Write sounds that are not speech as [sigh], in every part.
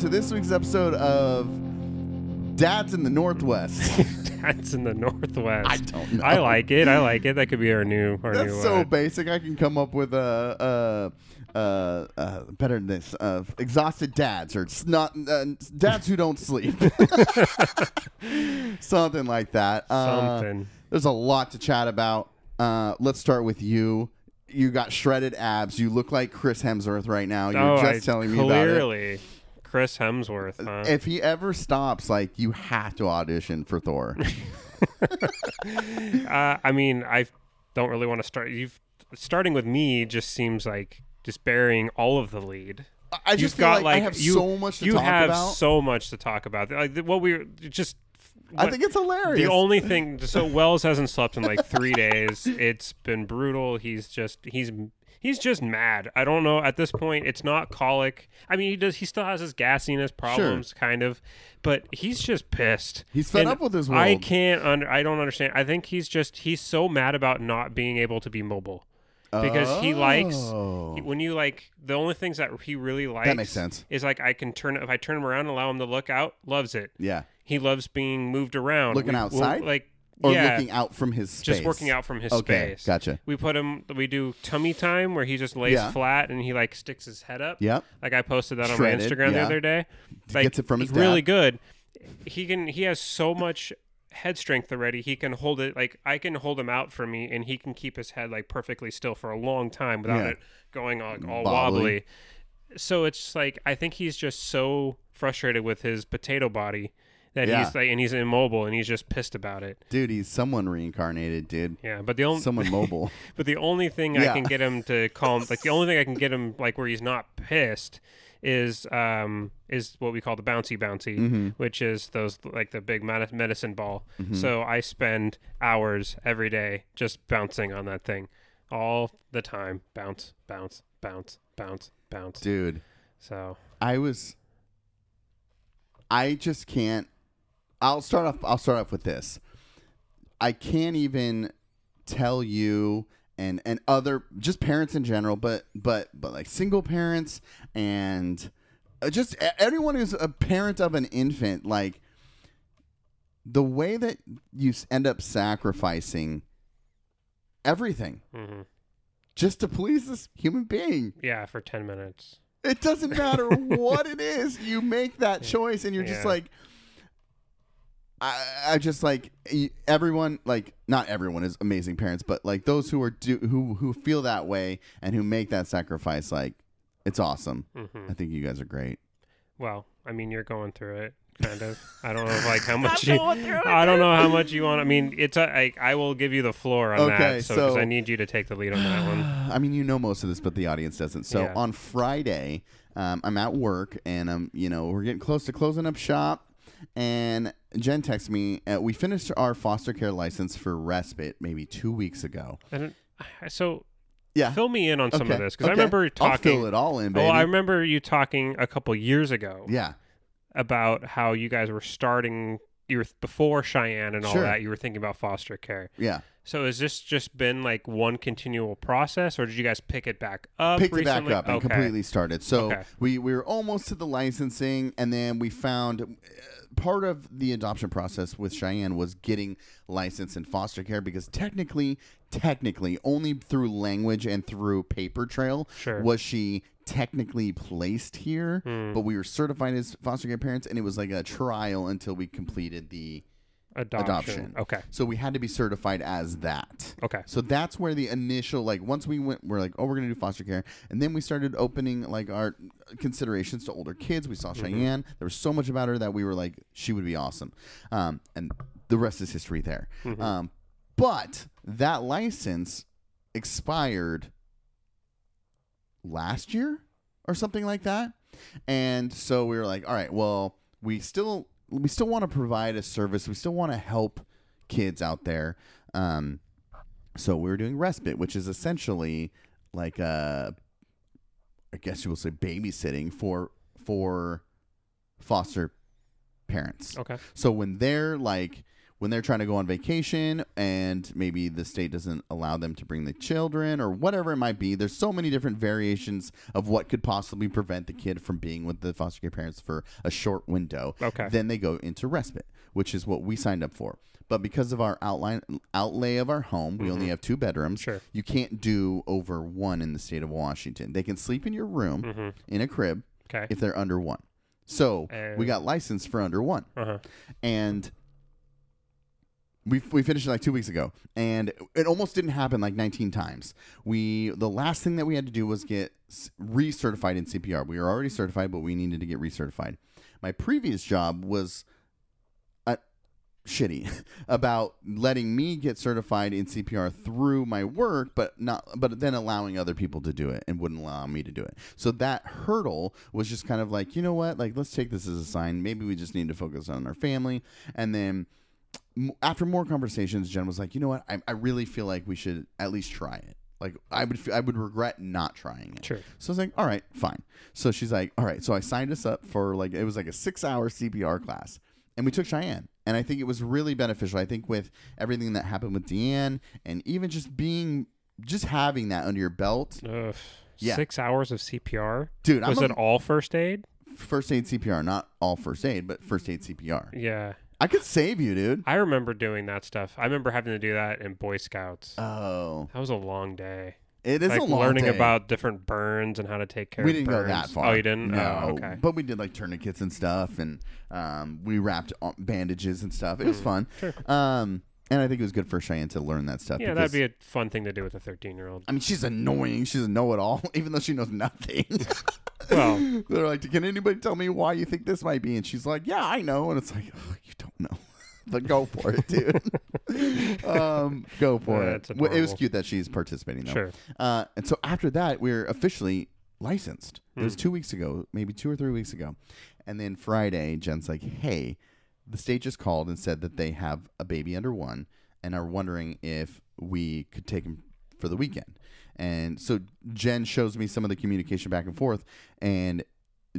to this week's episode of Dads in the Northwest. [laughs] Dads in the northwest. I don't know. I like it. I like it. That could be our new our That's new. so uh, basic. I can come up with a, uh, better than this of exhausted dads or snot uh, dads who don't sleep, [laughs] something like that. Uh, something. There's a lot to chat about. Uh, let's start with you. You got shredded abs. You look like Chris Hemsworth right now. You oh, were I just telling me about it. Chris Hemsworth. Huh? If he ever stops, like you have to audition for Thor. [laughs] uh, I mean, I don't really want to start. You've starting with me just seems like just burying all of the lead. I just You've feel got like, like I have you, so much to you have about. so much to talk about. Like what we were just. I think it's hilarious. The only thing, so Wells hasn't slept in like three days. It's been brutal. He's just he's he's just mad. I don't know. At this point, it's not colic. I mean, he does. He still has his gassiness problems, kind of, but he's just pissed. He's fed And up with his I can't. Under, I don't understand. I think he's just he's so mad about not being able to be mobile because he likes Oh. he- when you like the only things that he really likes. That makes sense. Is like I can turn if I turn him around and allow him to look out. Loves it. Yeah. He loves being moved around. Looking We- outside? we'll, like Or yeah, looking out from his space. just working out from his Okay, space. gotcha. We put him. We do tummy time where he just lays Yeah. flat and he like sticks his head up. Yep. Like I posted that Shredded, on my Instagram yeah. the other day. Like, gets it from his he's really dad. good. He can. He has so much head strength already. He can hold it. Like I can hold him out for me, and he can keep his head like perfectly still for a long time without it going all, all Wobbly. wobbly. So it's like I think he's just so frustrated with his potato body that Yeah. he's like, and he's immobile, and he's just pissed about it. Dude, he's someone reincarnated, dude. Yeah, but the only Someone [laughs] mobile. but the only thing I can get him to calm, like the only thing I can get him [laughs] like where he's not pissed, is um is what we call the bouncy bouncy, Mm-hmm. which is those like the big med- medicine ball. So I spend hours every day just bouncing on that thing, all the time. Bounce, bounce, bounce, bounce, bounce. Dude, So I was I just can't I'll start off I'll start off with this. I can't even tell you and and other just parents in general, but but but like single parents and uh, just everyone who's a parent of an infant like the way that you end up sacrificing everything mhm. just to please this human being yeah, for ten minutes. it doesn't matter [laughs] what it is. You make that choice, and you're just like, I, I just like everyone. Like not everyone is amazing parents, but like those who are do who who feel that way and who make that sacrifice. Like it's awesome. hmm I think you guys are great. Well, I mean, you're going through it, kind of. I don't know, like how much [laughs] you. I don't know how much you want. I mean, it's a, I, I will give you the floor on Okay, that, so, 'cause so- I need you to take the lead on that one. [sighs] I mean, you know most of this, but the audience doesn't. So Yeah. on Friday, um, I'm at work, and i'm you know, we're getting close to closing up shop. And Jen texts me. Uh, we finished our foster care license for respite maybe two weeks ago. And so, Yeah, fill me in on some of this because I okay. remember I'll talking. fill it all in, baby. Well, I remember you talking a couple years ago yeah, about how you guys were starting. You were before Cheyenne and all Sure. that. You were thinking about foster care. yeah. So has this just been like one continual process, or did you guys pick it back up? Picked it back recently? up and okay. completely started. So Okay. we we were almost to the licensing, and then we found uh, part of the adoption process with Cheyenne was getting licensed in foster care because technically, technically, only through language and through paper trail Sure. was she technically placed here. Hmm. But we were certified as foster care parents, and it was like a trial until we completed the Adoption. adoption. Okay. So we had to be certified as that. Okay. So that's where the initial like once we went we're like oh we're gonna do foster care and then we started opening like our considerations to older kids. We saw Mm-hmm. Cheyenne. There was so much about her that we were like she would be awesome, um, and the rest is history there. Mm-hmm. Um, but that license expired last year or something like that, and so we were like all right well we still we still want to provide a service. We still want to help kids out there. Um, so we were doing respite, which is essentially like a, I guess you will say babysitting for for foster parents. Okay. So when they're like when they're trying to go on vacation and maybe the state doesn't allow them to bring the children or whatever it might be. There's so many different variations of what could possibly prevent the kid from being with the foster care parents for a short window. Okay. Then they go into respite, which is what we signed up for. But because of our outline outlay of our home, we only have two bedrooms. Mm-hmm. Sure. You can't do over one in the state of Washington. They can sleep in your room in a crib Mm-hmm. Okay. if they're under one. So we Oh. got licensed for under one, Uh huh. and we we finished it like two weeks ago, and it almost didn't happen like 19 times. We the last thing that we had to do was get recertified in CPR. We were already certified, but we needed to get recertified. My previous job was uh, shitty [laughs] about letting me get certified in CPR through my work, but not, but then allowing other people to do it and wouldn't allow me to do it. So that hurdle was just kind of like, you know what? Like, let's take this as a sign. Maybe we just need to focus on our family. And then after more conversations, Jen was like, you know what? I, I really feel like we should at least try it. Like I would, f- I would regret not trying it. Sure. So I was like, all right, fine. So she's like, all right. So I signed us up for like it was like a six hour CPR class, and we took Cheyenne, and I think it was really beneficial. I think with everything that happened with Deanne, and even just being, just having that under your belt, Ugh. Yeah. Six hours of CPR. dude. Was I'm it all first aid? first aid CPR, not all first aid, but first aid CPR. Yeah. I could save you, dude. I remember doing that stuff. I remember having to do that in Boy Scouts. Oh, that was a long day. it is like a long learning day. about different burns and how to take care we of didn't burns. go that far. Oh, you didn't? No, Oh, okay. but we did like tourniquets and stuff, and um, we wrapped bandages and stuff. It was fun. Sure. Um, and I think it was good for Cheyenne to learn that stuff. Yeah, that'd be a fun thing to do with a 13 year old. I mean, she's annoying. She's a know-it-all, [laughs] even though she knows nothing. [laughs] Well- [laughs] they're like, "Can anybody tell me why you think this might be?" And she's like, "Yeah, I know." And it's like, oh, "You don't know." But go for it, dude. um, go for That's it. Well, It was cute that she's participating, though. Sure. Uh, and so after that, we are officially licensed. It Hmm. was two weeks ago, maybe two or three weeks ago. And then Friday, Jen's like, hey, the state just called and said that they have a baby under one and are wondering if we could take him for the weekend. And so Jen shows me some of the communication back and forth, and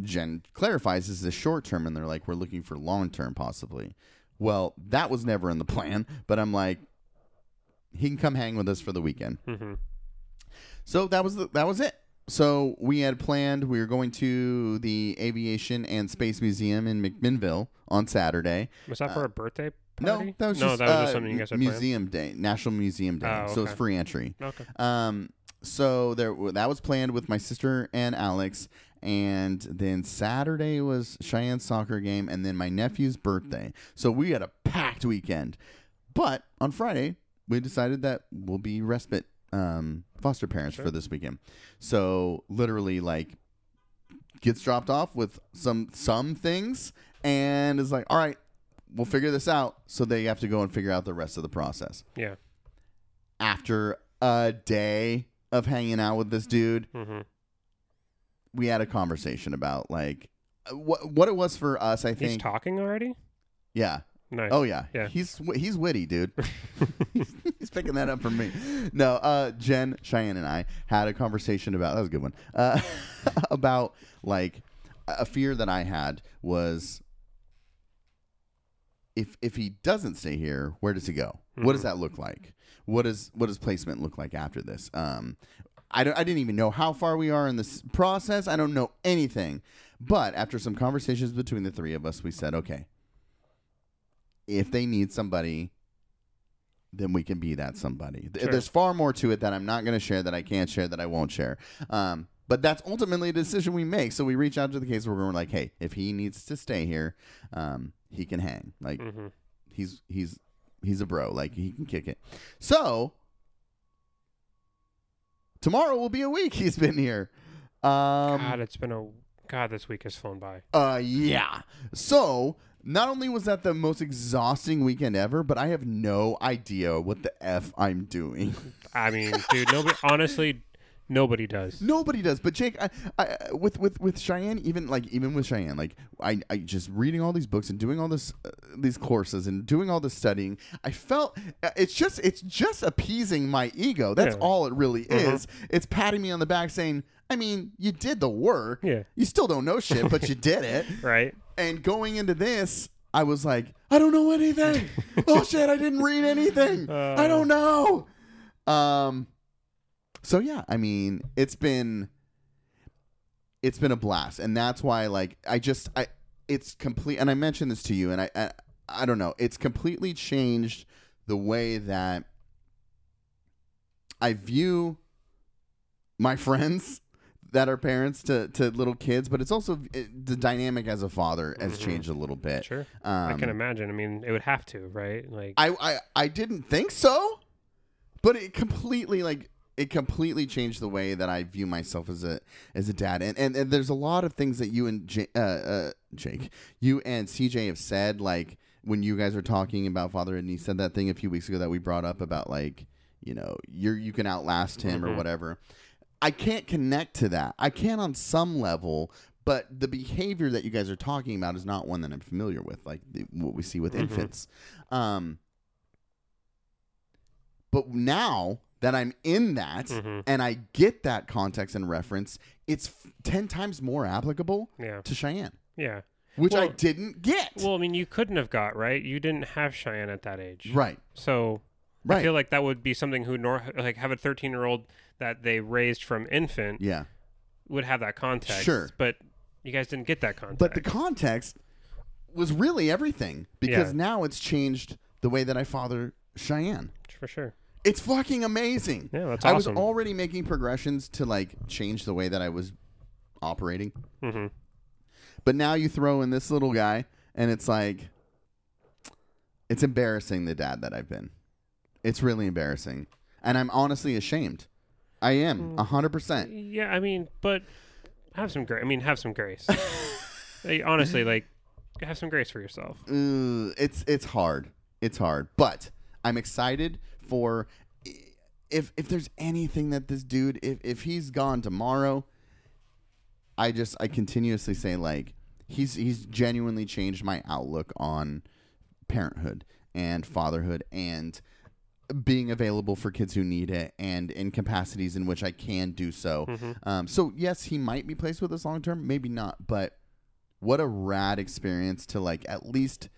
Jen clarifies this is a short term, and they're like, we're looking for long term possibly. Well, that was never in the plan, but I'm like, he can come hang with us for the weekend. hmm So that was the, that was it. So we had planned we were going to the Aviation and Space Museum in McMinnville on Saturday. Was that for a birthday Uh, No, party? that was no, just, that was uh, just something you guys had planned. Museum Day, National Museum Day. Oh, So it's free entry. Okay. Um, so there that was planned with my sister and Alex, and then Saturday was Cheyenne's soccer game, and then my nephew's birthday. So we had a packed weekend. But on Friday, we decided that we'll be respite um, foster parents Sure. for this weekend. So literally, like, gets dropped off with some some things, and is like, all right. We'll figure this out. So they have to go and figure out the rest of the process Yeah. after a day of hanging out with this dude, hmm we had a conversation about like what what it was for us. I think He's think, talking already? yeah. Nice. Oh yeah, Yeah. He's he's witty, dude. [laughs] he's picking that up from me. No, uh, Jen, Cheyenne, and I had a conversation about that was a good one. Uh, [laughs] about like a fear that I had was if if he doesn't stay here, where does he go? What does that look like? What does what does placement look like after this? Um, I don't. I didn't even know how far we are in this process. I don't know anything. But after some conversations between the three of us, we said, okay, if they need somebody, then we can be that somebody. Sure. There's far more to it that I'm not going to share, that I can't share, that I won't share. Um, but that's ultimately a decision we make. So we reach out to the case where we're like, hey, if he needs to stay here, um, he can hang. Like hmm he's he's he's a bro. Like he can kick it. So tomorrow will be a week [laughs] he's been here. Um, God, it's been a God. This week has flown by. uh, yeah. So not only was that the most exhausting weekend ever, but I have no idea what the f I'm doing. [laughs] I mean, dude, nobody. [laughs] honestly, nobody does. Nobody does, but Jake, I, I, with with with Cheyenne, even like even with Cheyenne, like I, I just reading all these books and doing all this uh, these courses and doing all this studying, I felt uh, it's just it's just appeasing my ego. That's Yeah. all it really Mhm. is. It's patting me on the back, saying, "I mean, you did the work. Yeah. You still don't know shit, but you did it." [laughs] Right. And going into this, I was like, I don't know anything. [laughs] oh shit, I didn't read anything. I Uh. don't know. Um so yeah, I mean, it's been it's been a blast and that's why like I just I it's complete and I mentioned this to you and I I, I don't know, it's completely changed the way that I view my friends that are parents to, to little kids, but it's also it, the dynamic as a father has Mhm. changed a little bit. Sure. Um, I can imagine. I mean, it would have to, right? Like, I, I I didn't think so, but it completely like it completely changed the way that I view myself as a as a dad. And and, and there's a lot of things that you and J- uh, uh, Jake, you and CJ have said like when you guys are talking about father and he said that thing a few weeks ago that we brought up about like you know you're you can outlast him or Mhm. whatever. I can't connect to that. I can on some level, but the behavior that you guys are talking about is not one that I'm familiar with, like the, what we see with Mhm. infants. Um, but now that I'm in that Mhm. and I get that context and reference, it's f- 10 times more applicable yeah, to Cheyenne, yeah. which I didn't get. Well, I mean, you couldn't have got right. You didn't have Cheyenne at that age, right. So Right. I feel like that would be something who nor like have a 13 year old that they raised from infant yeah. would have that context. Sure. but you guys didn't get that context. But the context was really everything because Yeah. now it's changed the way that I father Cheyenne. for sure. It's fucking amazing. Yeah, that's awesome. I was awesome. already making progressions to like change the way that I was operating. hmm But now you throw in this little guy and it's like it's embarrassing the dad that I've been. It's really embarrassing. And I'm honestly ashamed. I am Mm. a hundred percent. Yeah, I mean, but have some grace. I mean, have some grace. [laughs] Like, honestly, like have some grace for yourself. It's it's hard. It's hard. But I'm excited for if if there's anything that this dude if if he's gone tomorrow, I just I continuously say like he's he's genuinely changed my outlook on parenthood and fatherhood and being available for kids who need it and in capacities in which I can do so. Mhm. Um, so yes, he might be placed with us long term, maybe not, but what a rad experience to like at least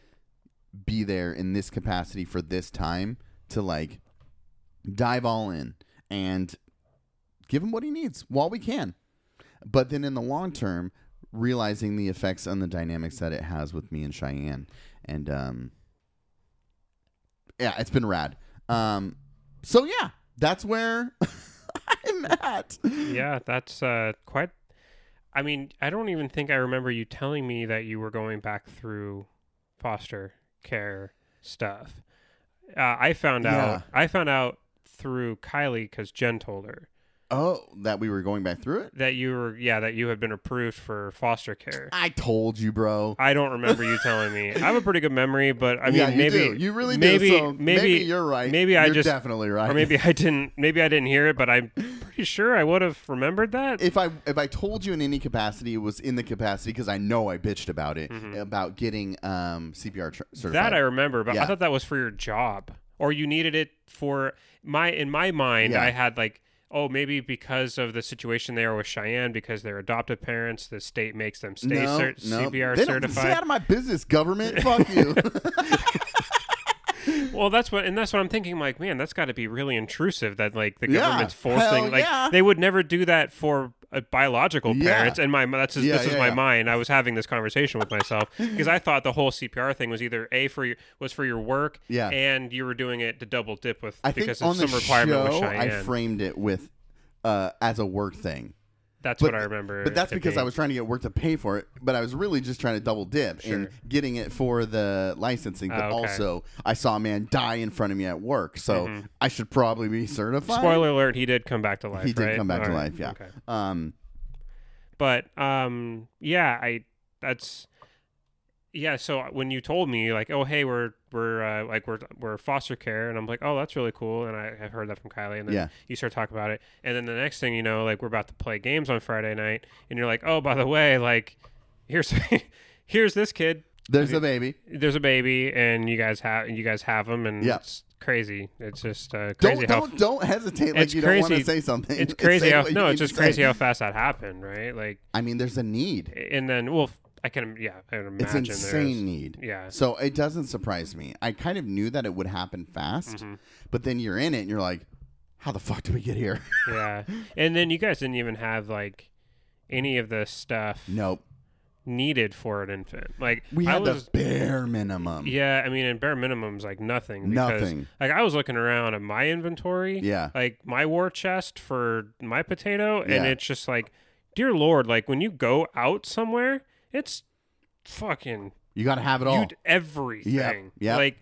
be there in this capacity for this time to like dive all in and give him what he needs while we can. But then in the long term, realizing the effects and the dynamics that it has with me and Cheyenne. And um yeah, it's been rad. Um so yeah, that's where [laughs] I'm at. Yeah, that's uh, quite. I mean, I don't even think I remember you telling me that you were going back through foster care stuff. Uh, I found Yeah. out. I found out through Kylie because Jen told her Oh, that we were going back through it? that you were. Yeah, that you had been approved for foster care. I told you, bro. I don't remember you telling me. I have a pretty good memory, but I mean, yeah, you maybe do. you really maybe, do. So maybe, maybe you're right. maybe I You're just- definitely right. or maybe I didn't. Maybe I didn't hear it, but I'm pretty sure I would have remembered that. if I if I told you in any capacity, it was in the capacity because I know I bitched about it Mhm. about getting um, CPR tr- certified. That I remember, but I thought that was for your job, or you needed it for my. In my mind, Yeah. I had like, oh, maybe because of the situation there with Cheyenne, because they're adoptive parents, the state makes them stay no, cer- no. CPR They don't- Stay out of my business, government. [laughs] Fuck you. [laughs] [laughs] Well, that's what, and that's what I'm thinking. Like, man, that's got to be really intrusive. That like the Yeah, government's forcing, like, yeah. they would never do that for biological Yeah. parents. And my that's just, Yeah, this is yeah, my mind. I was having this conversation with myself [laughs] because I thought the whole CPR thing was either a for your was for your work, Yeah. and you were doing it to double dip with I think because on of the some requirement show I framed it with uh, as a work thing. That's but- what I remember. But that's because I was trying to get work to pay for it, but I was really just trying to double dip Sure. getting it for the licensing. But Oh, okay. also, I saw a man die in front of me at work, so Mhm. I should probably be certified. Spoiler alert: He did come back to life. He did right? come back to All life, yeah. Okay. Um, but um yeah i that's yeah so when you told me like oh hey we're we're uh, like we're we're foster care and i'm like oh that's really cool and i have heard that from kylie and then Yeah. you start talking about it and then the next thing you know like we're about to play games on friday night and you're like oh by the way like here's [laughs] here's this kid there's a baby. there's a baby and you guys have you guys have them and Yeah. it's crazy it's just uh, Don't crazy how don't don't hesitate like you don't want to say something. it's [laughs] crazy how no it's just crazy how fast that happened right like I mean, there's a need. and then well I can yeah, I can It's insane need. yeah. So it doesn't surprise me. I kind of knew that it would happen fast, Mhm. but then you're in it and you're like, how the fuck did we get here? [laughs] Yeah. And then you guys didn't even have like any of the stuff nope. needed for an infant. Like We I had was the bare minimum. Yeah, I mean, and bare minimum's like nothing. Because, Nothing. Like I was looking around at my inventory, Yeah. like my war chest for my potato, and Yeah. it's just like, dear lord, like when you go out somewhere, it's fucking You got to have it all. you everything. yep. Like,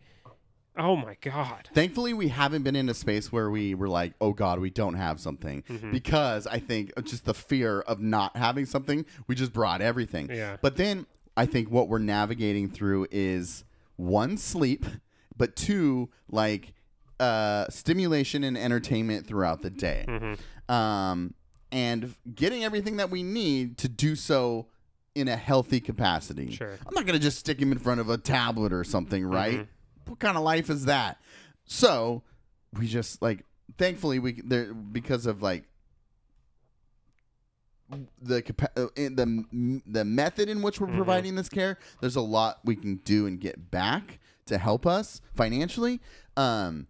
oh my god. Thankfully, we haven't been in a space where we were like, oh God, we don't have something. Mm-hmm. Because I think just the fear of not having something, we just brought everything. Yeah. But then I think what we're navigating through is one, sleep, but two, like uh, stimulation and entertainment throughout the day. Mm-hmm. Um, and getting everything that we need to do so in a healthy capacity. Sure. I'm not going to just stick him in front of a tablet or something, right? Mhm. What kind of life is that? So we just like, thankfully, we there because of like the uh, the the method in which we're Mhm. providing this care. There's a lot we can do and get back to help us financially. Um,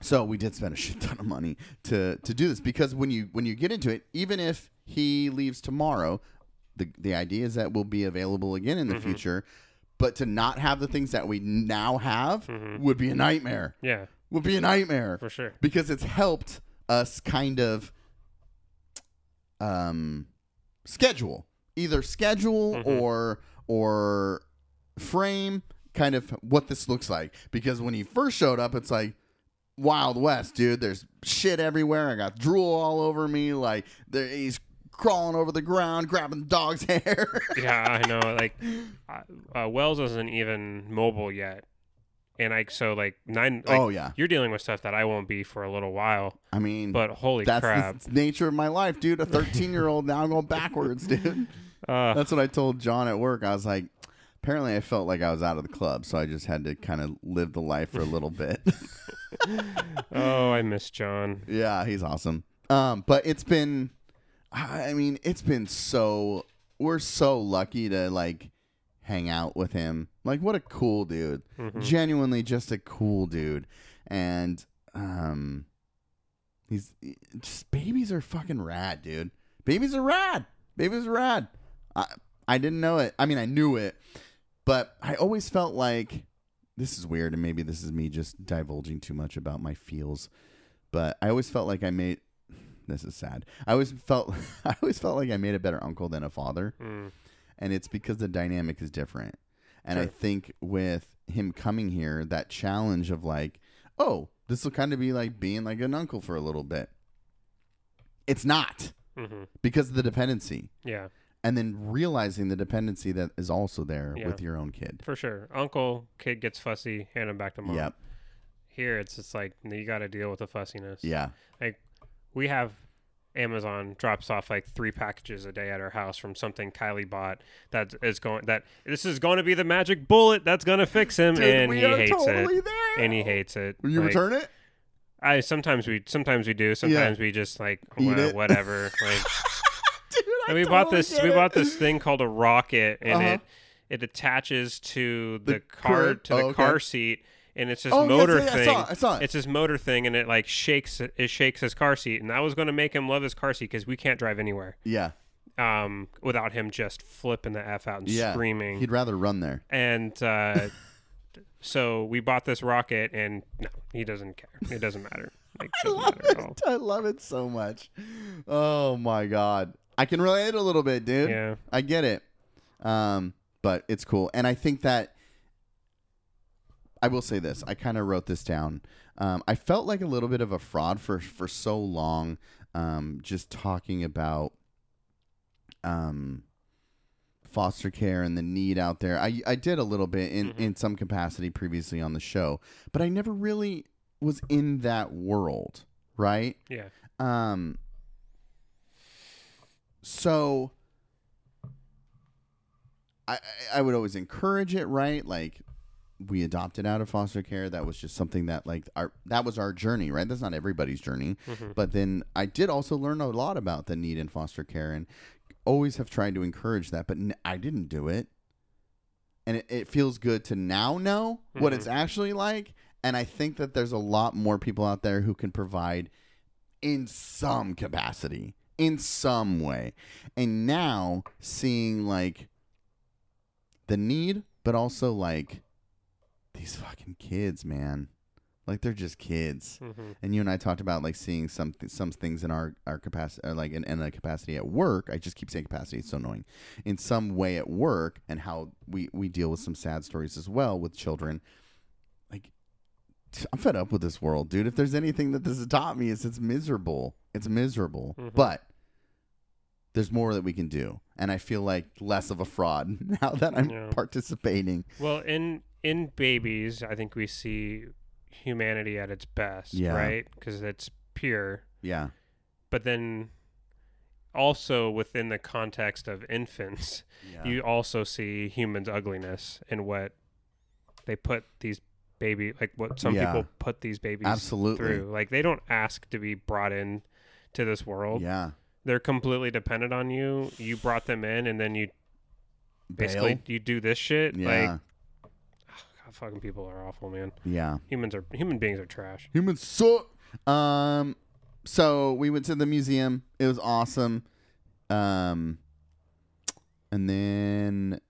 so we did spend a shit ton of money to to do this because when you when you get into it, even if he leaves tomorrow, the the idea is that will be available again in the Mhm. future. But to not have the things that we now have Mhm. would be a nightmare. Yeah, Would be a nightmare for sure. because it's helped us kind of um schedule either schedule Mhm. or or frame kind of what this looks like because when he first showed up it's like wild west dude there's shit everywhere i got drool all over me like there, he's crawling over the ground grabbing the dog's [laughs] hair Yeah, I know. Like, uh, Wells isn't even mobile yet, and like so like nine. Like, oh yeah You're dealing with stuff that I won't be for a little while, i mean but holy that's crap! the nature of my life dude a 13 year old now i'm going backwards dude [laughs] Uh, That's what I told John at work. I was like, apparently I felt like I was out of the club, so I just had to kind of live the life for a little bit. [laughs] oh, I miss John. yeah, he's awesome. Um, but it's been, I mean, it's been so. We're so lucky to like hang out with him. Like, what a cool dude. Mhm. Genuinely, just a cool dude. And um, he's just babies are fucking rad, dude. Babies are rad. Babies are rad. I I didn't know it. I mean, I knew it, but I always felt like this is weird, and maybe this is me just divulging too much about my feels. But I always felt like I made. This is sad. I always felt. [laughs] I always felt like I made a better uncle than a father, Mm. and it's because the dynamic is different. And I think with him coming here, that challenge of like, oh, this will kind of be like being like an uncle for a little bit. It's not hmm because of the dependency Yeah, and then realizing the dependency that is also there Yeah. with your own kid. for sure. Uncle kid gets fussy, hand him back to mom. Yep. Here, it's just like you got to deal with the fussiness. Yeah. We have Amazon drops off like three packages a day at our house from something Kylie bought that is going that this is going to be the magic bullet that's going to fix him and we he are hates totally it there. and he hates it. Will you Like, return it? I sometimes we sometimes we do sometimes we just like Eat wha- it. whatever [laughs] like Dude, I and we bought this we bought this thing called a Rockit and Uh-huh. it it attaches to The the, car crib? to the Oh, okay. car seat and it's this Oh, yes, motor I thing. saw it, I saw it. It's this motor thing and it like shakes it shakes his car seat and that was going to make him love his car seat because we can't drive anywhere Yeah. um without him just flipping the f out and Yeah. screaming He'd rather run there. and uh [laughs] so we bought this Rockit and no he doesn't care it doesn't matter [laughs] like I doesn't love matter at all it. I love it so much. Oh my god. I can relate a little bit, dude. yeah I get it. Um, but it's cool. And I think that I will say this. I kind of wrote this down. Um, I felt like a little bit of a fraud for for so long, um, just talking about um, foster care and the need out there. I I did a little bit in Mhm. in some capacity previously on the show, but I never really was in that world, right? yeah Um. So, I I- I would always encourage it, right? Like, we adopted out of foster care. That was just something that like our that was our journey, right? That's not everybody's journey. Mhm. But then I did also learn a lot about the need in foster care, and always have tried to encourage that, but n- I didn't do it. And it, it feels good to now know what Mhm. it's actually like. And I think that there's a lot more people out there who can provide in some capacity, in some way. And now seeing like the need, but also like these fucking kids, man. Like they're just kids. hmm And you and I talked about like seeing some some things in our our capacity, like in, in a capacity at work. I just keep saying capacity; it's so annoying. In some way at work, and how we we deal with some sad stories as well with children. Like, I'm fed up with this world, dude. If there's anything that this has taught me, is it's miserable. It's miserable, Mhm. but there's more that we can do, and I feel like less of a fraud [laughs] now that I'm Yeah. participating. Well, in in babies, I think we see humanity at its best, Yeah. right? Because it's pure. Yeah, But then, also within the context of infants, yeah, you also see humans' ugliness and what they put these baby, like what some Yeah. people put these babies absolutely. through. Like they don't ask to be brought in to this world. Yeah, They're completely dependent on you. You brought them in, and then you basically Bail. you do this shit. Yeah, Like, fucking people are awful, man. yeah. Humans are human beings are trash. Humans suck. Um, so we went to the museum. It was awesome. Um, and then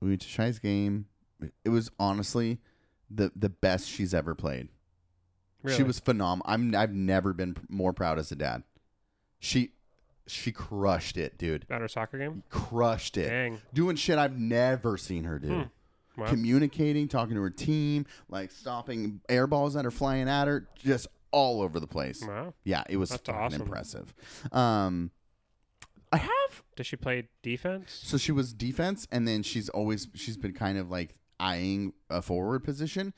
we went to Shy's game. It was honestly the the best she's ever played. Really. She was phenomenal. I'm I've never been more proud as a dad. She she crushed it, dude. at her soccer game. Crushed it. Dang. Doing shit I've never seen her do Hmm. Wow. communicating, talking to her team, like stopping air balls that are flying at her, just all over the place. Wow. Yeah, it was That's fucking awesome. impressive. Um, I have Does she play defense? so she was defense, and then she's always she's been kind of like eyeing a forward position.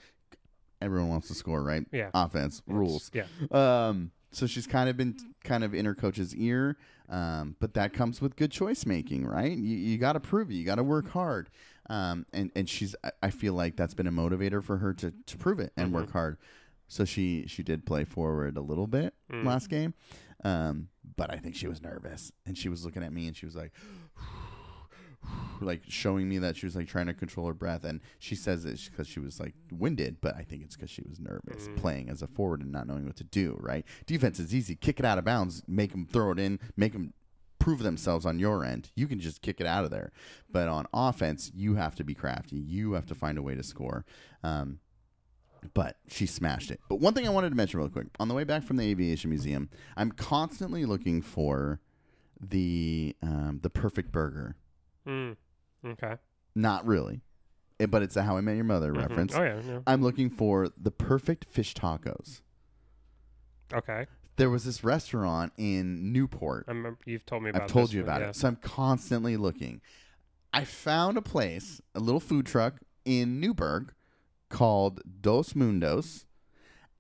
Everyone wants to score, right? Yeah. Offense rules. Yeah. Um, so she's kind of been kind of in her coach's ear, um, but that comes with good choice making, right? You, you got to prove it. You got to work hard, um, and and she's I- I feel like that's been a motivator for her to to prove it and work hard. So she she did play forward a little bit Mm. last game, um, but I think she was nervous and she was looking at me and she was like. [sighs] like showing me that she was like trying to control her breath and she says it's because she was like winded but i think it's because she was nervous Mm. playing as a forward and not knowing what to do right defense is easy kick it out of bounds make them throw it in make them prove themselves on your end you can just kick it out of there but on offense you have to be crafty you have to find a way to score um, but she smashed it. But one thing I wanted to mention real quick on the way back from the aviation museum, I'm constantly looking for the um, the perfect burger. Mm. Okay. Not really, Eh, but it's a How I Met Your Mother Mhm. reference. Oh yeah. yeah. I'm looking for the perfect fish tacos. Okay. There was this restaurant in Newport. I remember you've told me about. I've told you one, about yeah. it. So I'm constantly looking. I found a place, a little food truck in Newberg called Dos Mundos.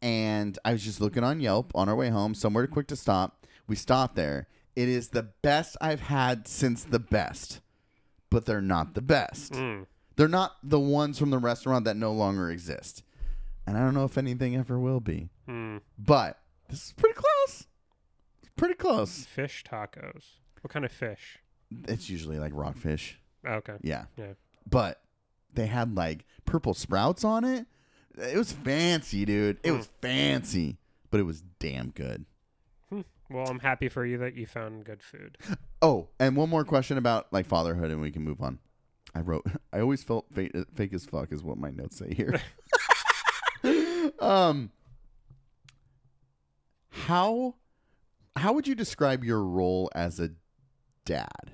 And I was just looking on Yelp on our way home, somewhere quick to stop. We stopped there. It is the best I've had since the best, but they're not the best. Mm. They're not the ones from the restaurant that no longer exist. And I don't know if anything ever will be. Mm. But this is pretty close. It's pretty close. Fish tacos. What kind of fish? It's usually like rockfish. Okay. Yeah. Yeah. But they had like purple sprouts on it. It was fancy, dude. It Hmm. was fancy, but it was damn good. Well, I'm happy for you that you found good food. [laughs] Oh, and one more question about like fatherhood, and we can move on. I wrote. [laughs] I always felt fake, fake as fuck, is what my notes say here. [laughs] um, how how would you describe your role as a dad?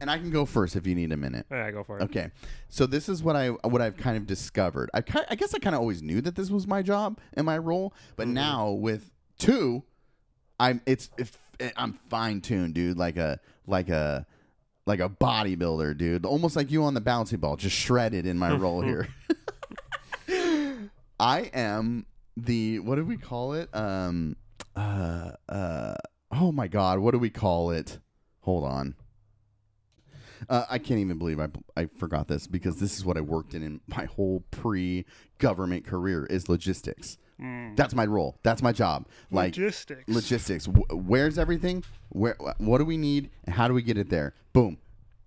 And I can go first if you need a minute. Yeah, go for it. Okay, so this is what I what I've kind of discovered. I ki- I guess I kind of always knew that this was my job and my role, but Mhm. now with two, I'm it's if I'm fine tuned, dude, like a like a like a bodybuilder, dude, almost like you on the bouncy ball, just shredded in my role [laughs] here. [laughs] I am the what do we call it? Um, uh, uh, oh my god, what do we call it? Hold on. Uh, I can't even believe I, I forgot this because this is what I worked in in my whole pre government career is logistics. That's my role. That's my job. Like Logistics. logistics. Wh- Where's everything? Where? What do we need? And how do we get it there? Boom.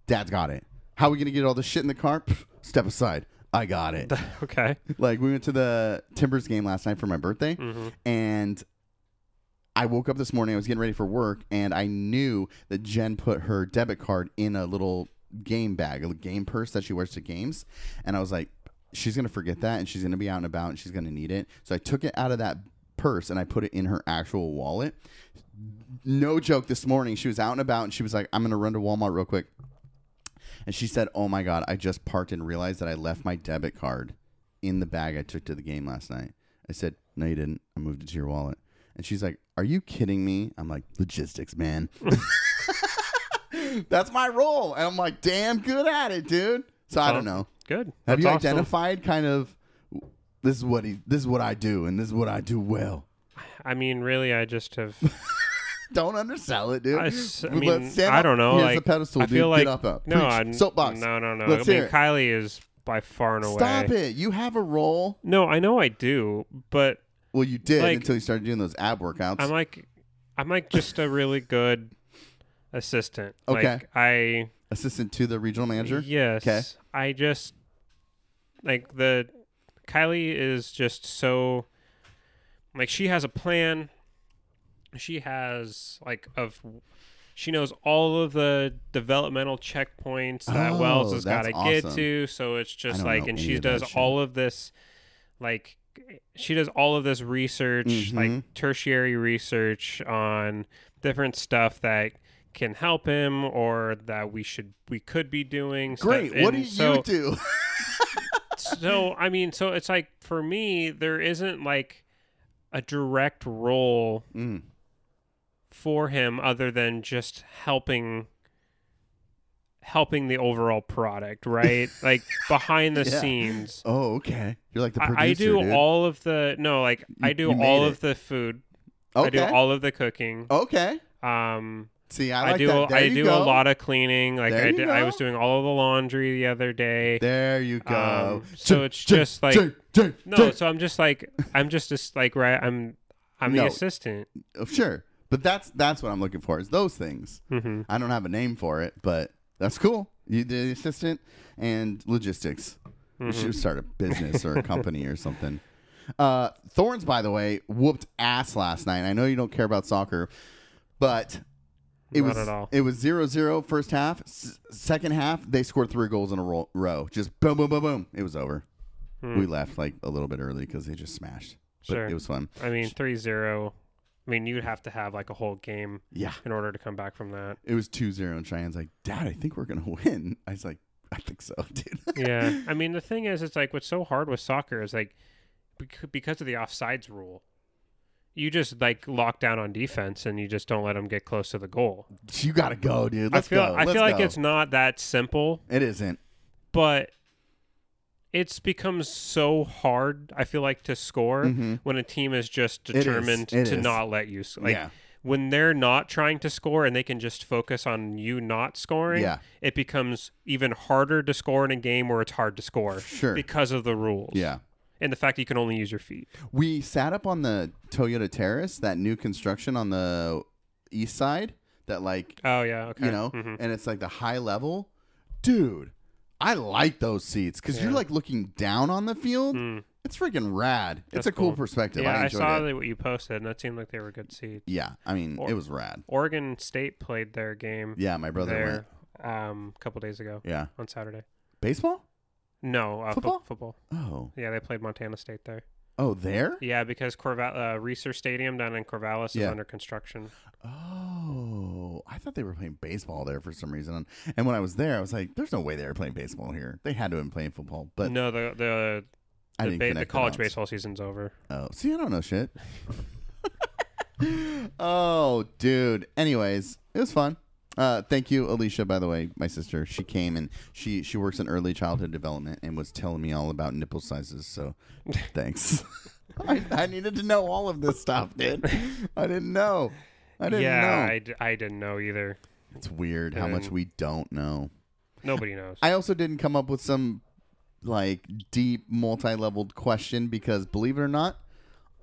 Dad's got it. How are we gonna get all the shit in the car? Pff, Step aside. I got it. [laughs] okay. like we went to the Timbers game last night for my birthday, mm-hmm. and I woke up this morning. I was getting ready for work, and I knew that Jen put her debit card in a little game bag, a game purse that she wears to games, and I was like, she's gonna forget that, and she's gonna be out and about, and she's gonna need it. So I took it out of that purse and I put it in her actual wallet. No joke. This morning she was out and about, and she was like, "I'm gonna run to Walmart real quick." And she said, "Oh my god, I just parked and realized that I left my debit card in the bag I took to the game last night." I said, "No, you didn't. I moved it to your wallet." And she's like, "Are you kidding me?" I'm like, "Logistics, man." [laughs] That's my role, and I'm like, "Damn good at it, dude." So I don't know. Good. Have That's you awesome. identified kind of this is what he this is what I do and this is what I do well. I mean, really, I just have. Don't undersell it, dude. I, s- I mean, I don't know. Here's like the pedestal, I dude. feel like Get up, up. no, Preach. I'm, Soapbox. No, no, no. Let's I hear mean, it. Kylie is by far and away. Stop it. You have a role. No, I know I do, but Well, you did Like- until you started doing those ab workouts. I'm like, I'm like just a really good assistant. Okay. Like I Assistant to the regional manager. Yes. Okay. I just like the Kylie is just so like she has a plan. She has like of she knows all of the developmental checkpoints that Oh, Wells has got to get to. So it's just like, and she does all of this, like, she does all of this research, Mhm. like tertiary research on different stuff that can help him or that we should we could be doing. So- Great. what do you so, do? [laughs] so I mean, so it's like for me, there isn't like a direct role Mm. For him other than just helping helping the overall product, right? [laughs] like behind the Yeah. scenes. Oh, okay. You're like the producer. I, I do dude. all of the no, like I do all it. of the food. Okay. I do all of the cooking. okay. Um See, I I, do that. There I you do go. a lot of cleaning. Like I you did, I was doing all of the laundry the other day. There you go. Um, so it's just like- No, so I'm just like I'm just just like right I'm I'm the assistant. Oh, sure, but that's that's what I'm looking for. Is those things. hmm I don't have a name for it, but that's cool. You did assistant and logistics. You Mm-hmm. should start a business or a [laughs] company or something. Uh, Thorns, by the way, whooped ass last night. I know you don't care about soccer, but it Not was it was 0-0 first half. S- second half, they scored three goals in a ro- row. Just boom, boom, boom, boom. It was over. We left like a little bit early because they just smashed. But Hmm. Sure. it was fun. I mean 3-0. I mean you'd have to have like a whole game Yeah. in order to come back from that. It was 2-0 and Cheyenne's like, Dad, I think we're gonna [laughs] win. I was like, I think so, [laughs] dude. yeah. [laughs] I mean the thing is it's like what's so hard with soccer is like because of the offsides rule. You just like lock down on defense and you just don't let them get close to the goal. you gotta go, dude. Let's I feel go. I Let's feel like it's not that simple. It isn't. but it's become so hard. I feel like to score Mhm. when a team is just is. determined It to is. not let you. Like yeah. when they're not trying to score and they can just focus on you not scoring. Yeah. it becomes even harder to score in a game where it's hard to score Sure. because of the rules. Yeah. and the fact that you can only use your feet. We sat up on the Toyota Terrace, that new construction on the east side that like Oh yeah, okay. you know, Mhm. and it's like the high level. Dude, I like those seats because you're Yeah. like looking down on the field. Mm. It's freaking rad. it's a cool, cool. perspective. Yeah, I I, enjoyed saw it. what you posted, and that seemed like they were good seats. Yeah, I mean, Or- it was rad. Oregon State played their game Yeah, my brother went. there um, a couple days ago Yeah, on Saturday. baseball. No, uh, fo- Football? football. Oh, Yeah, they played Montana State there. Oh, there. Yeah, because Corval- uh, Reser Stadium down in Corvallis is under construction. Oh, I thought they were playing baseball there for some reason. And when I was there, I was like, "There's no way they were playing baseball here. They had to have been playing football." But no, the the I the, ba- the college dots. baseball season's over. Oh, see, I don't know shit. [laughs] oh, dude. Anyways, it was fun. Uh, thank you, Alicia. By the way, my sister. She came and she she works in early childhood development and was telling me all about nipple sizes. So, [laughs] thanks. [laughs] I, I needed to know all of this stuff, dude. I didn't know. I didn't know yeah, know. I, d- I didn't know either. it's weird how much we don't know. Nobody knows. I also didn't come up with some like deep multi-leveled question because believe it or not,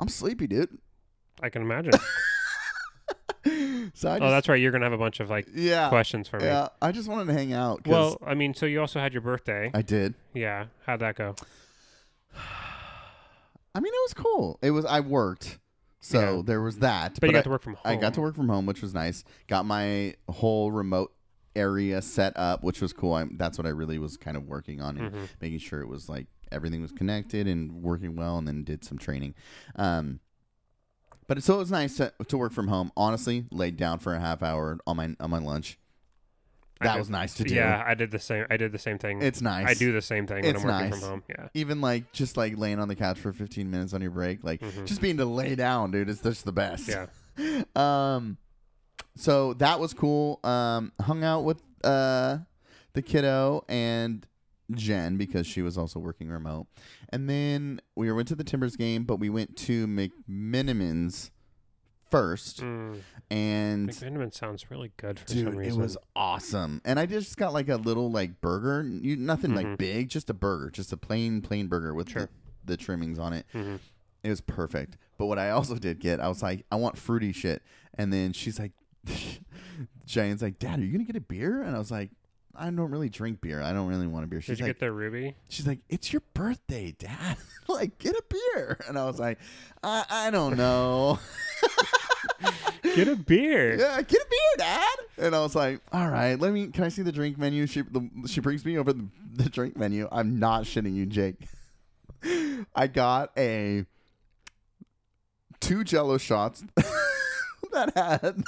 I'm sleepy, dude. I can imagine. [laughs] So I oh, that's right. You're gonna have a bunch of like yeah, questions for me. yeah. I just wanted to hang out. Well, I mean, so you also had your birthday. I did. yeah. How'd that go? [sighs] I mean, it was cool. It was. I worked, so Yeah. there was that. But, you I- got to work from home. I got to work from home, which was nice. Got my whole remote area set up, which was cool. I, that's what I really was kind of working on and Mhm. making sure it was like everything was connected and working well, and then did some training. Um, but so it was nice to, to work from home. Honestly, laid down for a half hour on my on my lunch. I That did- was nice to do. Yeah, I did the same. I did the same thing. It's nice. I do the same thing when It's I'm working nice. from home. Yeah. Even like just like laying on the couch for 15 minutes on your break, like Mhm. just being to lay down, dude, is just the best. Yeah. [laughs] um so that was cool um hung out with uh the kiddo and jen because she was also working remote and then we went to the timbers game but we went to McMenamins first Mm. and McMenamin sounds really good for dude some it was awesome and i just got like a little like burger you, nothing Mhm. like big just a burger just a plain plain burger with Sure. the, the trimmings on it Mhm. it was perfect. But what I also did get, I was like, I want fruity shit. And then she's like, [laughs] Jane's like, Dad, are you gonna get a beer? And I was like, I don't really drink beer. I don't really want a beer. Did She's you like, get the ruby? she's like, it's your birthday, Dad. [laughs] like, get a beer. And I was like, I, I don't know. Get a beer. [laughs] yeah, get a beer, Dad. And I was like, all right, let me. Can I see the drink menu? She the, she brings me over the, the drink menu. I'm not shitting you, Jake. [laughs] I got a two Jello shots that had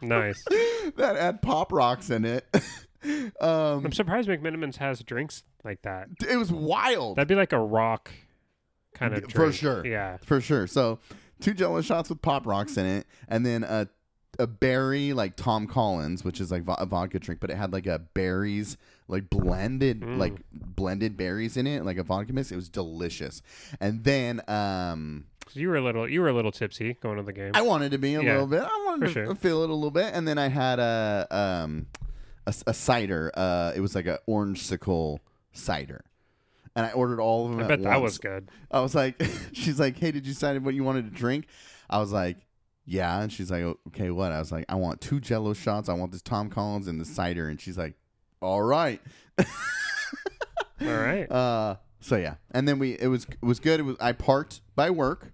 Nice. [laughs] that had pop rocks in it. [laughs] um, I'm surprised McMenamins has drinks like that. it was wild. That'd be like a rock kind of For sure. Yeah. for sure. So two Jello shots with pop rocks in it, and then a a berry like Tom Collins, which is like a vodka drink, but it had like a berries like blended Mm. like blended berries in it, like a vodka mix. It was delicious. And then um you were a little, you were a little tipsy going to the game. I wanted to be a Yeah, little bit. I wanted to sure. feel it a little bit, and then I had a um a, a cider. Uh, it was like an orange sickle cider. And I ordered all of them I bet that once. was good. I was like, [laughs] she's like, hey, did you decide what you wanted to drink? I was like, yeah. And she's like, okay, what? I was like, I want two Jello shots. I want this Tom Collins and the cider. And she's like, all right. All right. [laughs] Uh, so yeah, and then we it was it was good. It was I parked by work.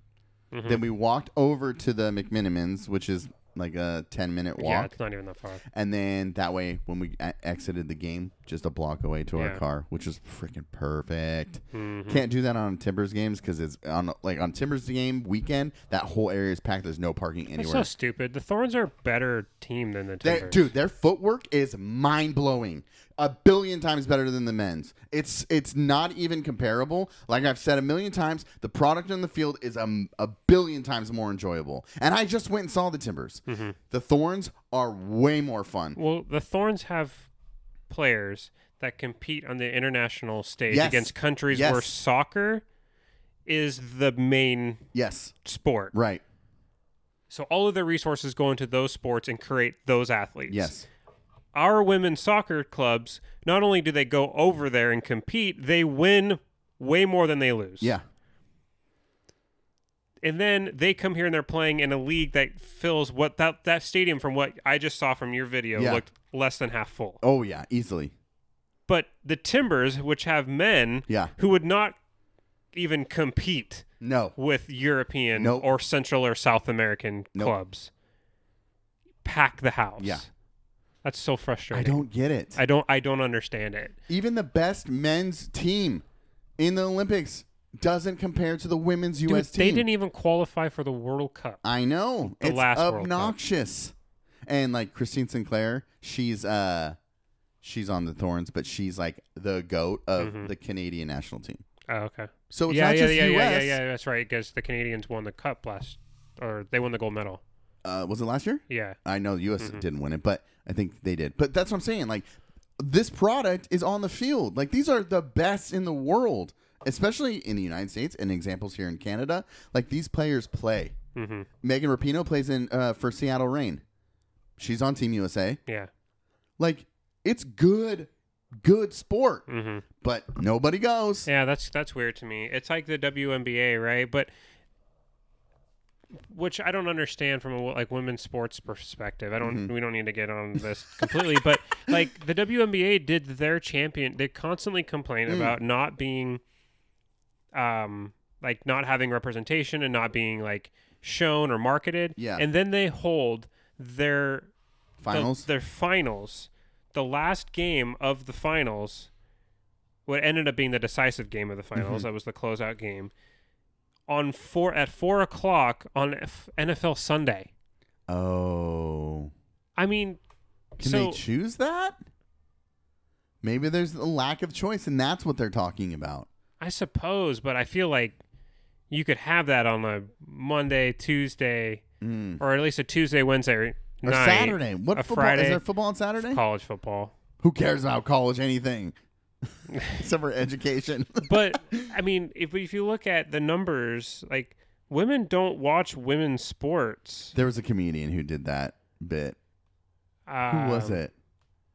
Mhm. Then we walked over to the McMenamins, which is like a ten minute walk. Yeah, it's not even that far. And then that way, when we a- exited the game, just a block away to our Yeah. car, which is freaking perfect. Mhm. Can't do that on Timbers games because it's on like on Timbers game weekend. That whole area is packed. There's no parking That's so anywhere. stupid. The Thorns are a better team than the They- Timbers. dude, their footwork is mind blowing. A billion times better than the men's. It's it's not even comparable. Like I've said a million times, the product on the field is a, a billion times more enjoyable. And I just went and saw the Timbers. Mm-hmm. The Thorns are way more fun. Well, the Thorns have players that compete on the international stage Yes. against countries Yes. where soccer is the main Yes, sport. right. So all of their resources go into those sports and create those athletes. Yes, Our women's soccer clubs, not only do they go over there and compete, they win way more than they lose. yeah, And then they come here and they're playing in a league that fills what that that stadium from what I just saw from your video Yeah. looked less than half full. oh yeah, easily. But the Timbers, which have men Yeah, who would not even compete no, with European Nope. or Central or South American Nope. clubs, pack the house. Yeah. That's so frustrating. I don't get it. I don't I don't understand it. Even the best men's team in the Olympics doesn't compare to the women's Dude, U.S. Team. They didn't even qualify for the World Cup. I know. The it's last World Cup. obnoxious. And like Christine Sinclair, she's uh she's on the Thorns, but she's like the goat of Mhm. the Canadian national team. Oh, okay. So it's yeah, not yeah, just yeah, US. yeah, yeah, yeah. That's right. Because the Canadians won the cup last, or they won the gold medal. Uh, was it last year? Yeah. I know the U.S. Mhm. didn't win it, but I think they did. But that's what I'm saying. Like this product is on the field. Like these are the best in the world, especially in the United States and examples here in Canada. Like these players play. hmm Megan Rapinoe plays in uh, for Seattle Reign. She's on Team USA. Yeah. Like it's good, good sport, hmm but nobody goes. Yeah, that's that's weird to me. It's like the WNBA, right? But which I don't understand from a like women's sports perspective. I don't. Mm-hmm. We don't need to get on this completely, but [laughs] like the WNBA did their champion. They constantly complain Mm. about not being, um, like not having representation and not being like shown or marketed. Yeah. and then they hold their the- Finals. their finals, the last game of the finals, what ended up being the decisive game of the finals. Mm-hmm. That was the closeout game. On four at four o'clock on F- NFL Sunday. oh. I mean, Can so they choose that? Maybe there's a lack of choice, and that's what they're talking about. I suppose, but I feel like you could have that on a Monday, Tuesday, Mm. or at least a Tuesday, Wednesday Or night. Saturday. What football? Friday. Is there football on Saturday? College football. Who cares about college anything? [laughs] Except for education. [laughs] but I mean, if if you look at the numbers, like women don't watch women's sports. there was a comedian who did that bit. Who was Um, it?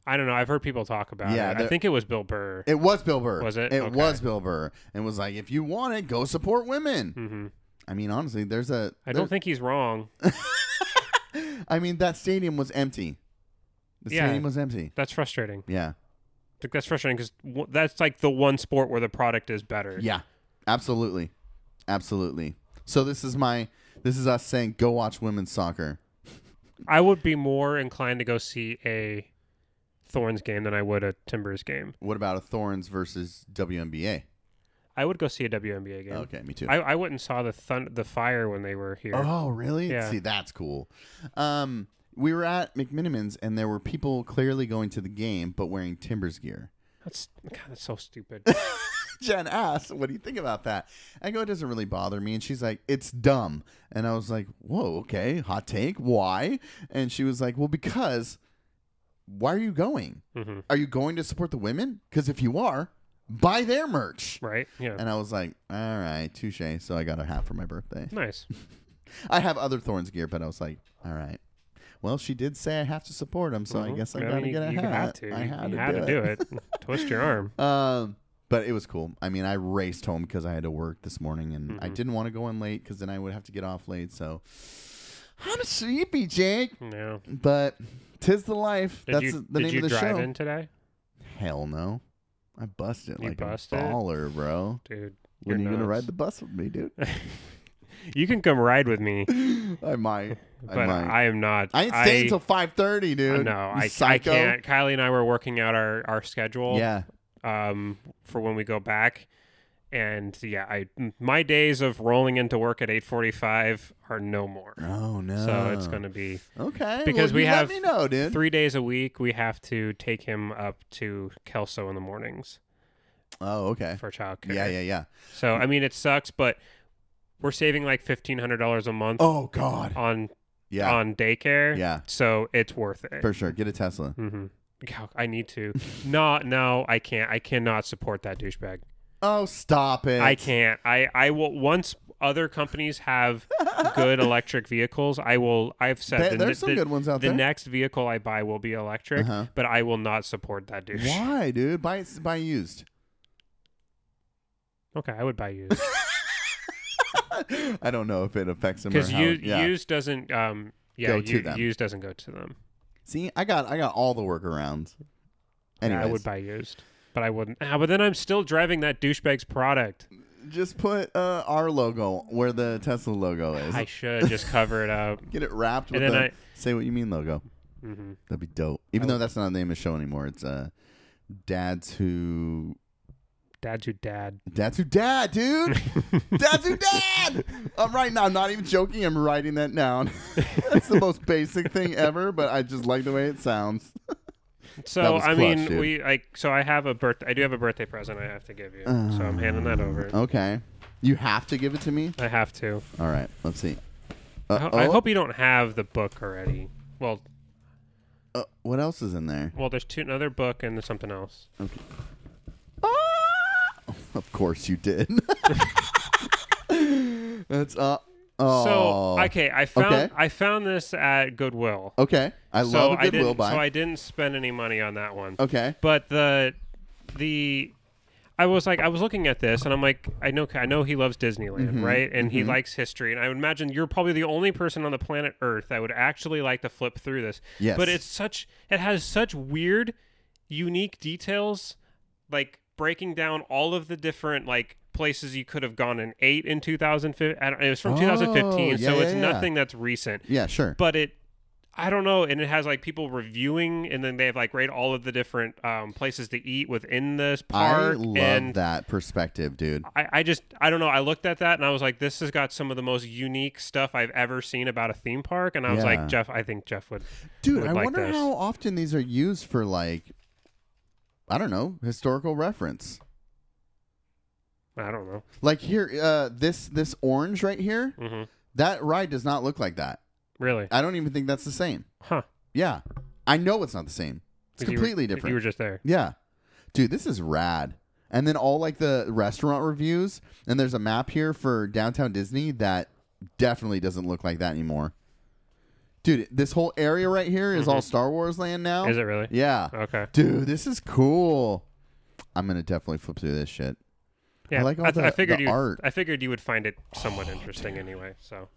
I don't know. I've heard people talk about Yeah, it. I think it was Bill Burr. It was Bill Burr. Was it? It Okay. was Bill Burr, and was like, if you want it, go support women. hmm I mean, honestly, there's a. I there- don't think he's wrong. [laughs] I mean, that stadium was empty. The Yeah. stadium was empty. That's frustrating. Yeah. Think that's frustrating because w- that's like the one sport where the product is better. Yeah. Absolutely. Absolutely. So this is my. This is us saying, go watch women's soccer. I would be more inclined to go see a Thorns game than I would a Timbers game. What about a Thorns versus WNBA? I would go see a WNBA game. Okay, me too. I, I went and saw the thun- the fire when they were here. Oh, really? Yeah. See, that's cool. Um, we were at McMenamins, and there were people clearly going to the game, but wearing Timbers gear. That's God, that's so stupid. [laughs] Jen asked, "What do you think about that?" I go, "It doesn't really bother me." And she's like, "It's dumb." And I was like, "Whoa, okay, hot take. Why?" And she was like, "Well, because why are you going? hmm Are you going to support the women? Because if you are, buy their merch." Right? Yeah. And I was like, "All right, touche." So I got a hat for my birthday. nice. [laughs] I have other Thorns gear, but I was like, "All right." Well, she did say I have to support him, so I Mhm. guess I mean, gotta you, get a you hat. had to. I had you to, had do, to do it. [laughs] Twist your arm. [laughs] Um, but it was cool. I mean, I raced home because I had to work this morning, and I Mhm. didn't want to go in late because then I would have to get off late. So I'm sleepy, Jake. Yeah. But tis the life. Did That's you the name of the show. Did you drive in today, Hell no. I busted You like busted? a baller, bro. dude? When are you're you gonna ride the bus with me, dude? [laughs] You can come ride with me, I might. I but might. I am not. I ain't staying until five thirty, dude. No, You I, I psycho. can't. Kylie and I were working out our, our schedule. Yeah. um, for when we go back. And yeah, I my days of rolling into work at eight forty five are no more. Oh no. So it's going to be okay because well, we you have Let me know, dude. three days a week. We have to take him up to Kelso in the mornings Oh, okay. for childcare. Yeah, yeah, yeah. So I mean, it sucks, but we're saving like fifteen hundred dollars a month Oh God. on Yeah. on daycare. Yeah. So it's worth it. For sure. Get a Tesla. hmm I need to. [laughs] no, no, I can't. I cannot support that douchebag. Oh, stop it. I can't. I I will once other companies have [laughs] good electric vehicles. I will. I've said There- the, there's some the, good ones out the there. next vehicle I buy will be electric, Uh-huh. but I will not support that douche. Why, dude? Buy buy used. Okay, I would buy used [laughs] [laughs] I don't know if it affects them. because used yeah. used doesn't. Um, yeah, Go to u- them. used doesn't go to them. See, I got I got all the workarounds. Yeah, I would buy used, but I wouldn't. Ah, but then I'm still driving that douchebag's product. just put uh, our logo where the Tesla logo is. I should just cover it up. [laughs] Get it wrapped with And then the I- say what you mean logo. hmm That'd be dope. Even I though that's not the name of the show anymore. It's uh, dads who Dad's who dad. dads who dad, dude. [laughs] dads who dad. I'm right now. I'm not even joking. I'm writing that down. [laughs] that's the most basic thing ever, but I just like the way it sounds. [laughs] So I clutch, mean, dude. we like. So I have a birth. I do have a birthday present I have to give you. so I'm handing that over. Okay. You have to give it to me. I have to. All right. Let's see. I, Uh, ho- I oh, hope you don't have the book already. Well, uh, what else is in there? well, there's two, another book and there's something else. Ah! Of course you did. [laughs] That's uh. Oh. So okay, I found Okay. I found this at Goodwill. Okay. I so love a I Goodwill didn't, buy. So I didn't spend any money on that one. okay. But the the I was like, I was looking at this, and I'm like, I know, I know he loves Disneyland, Mhm, right? And he mhm. likes history, and I would imagine you're probably the only person on the planet Earth that would actually like to flip through this. Yes. But it's such, it has such weird, unique details, like breaking down all of the different like places you could have gone and ate in 2015. I it was from Oh, 2015, so yeah, it's yeah, yeah. nothing that's recent Yeah, sure. but it I don't know, and it has like people reviewing, and then they have like rate all of the different um, places to eat within this park. I love and that perspective, dude. I, I just I don't know. I looked at that and I was like, this has got some of the most unique stuff I've ever seen about a theme park. And I was Yeah. like, Jeff, I think Jeff would. Dude, would I like wonder this. how often these are used for like I don't know, historical reference. I don't know. Like here uh this this orange right here, hmm that ride does not look like that. Really? I don't even think that's the same. Huh? Yeah. I know it's not the same. It's you were- different. You were just there. Yeah. Dude, this is rad. And then all like the restaurant reviews, and there's a map here for downtown Disney that definitely doesn't look like that anymore. Dude, this whole area right here is all Star Wars land now. Mm-hmm. Is it really? Yeah. Okay. Dude, this is cool. I'm gonna definitely flip through this shit. Yeah. I like all th- the- I figured the you. art. I figured you would find it somewhat interesting anyway. So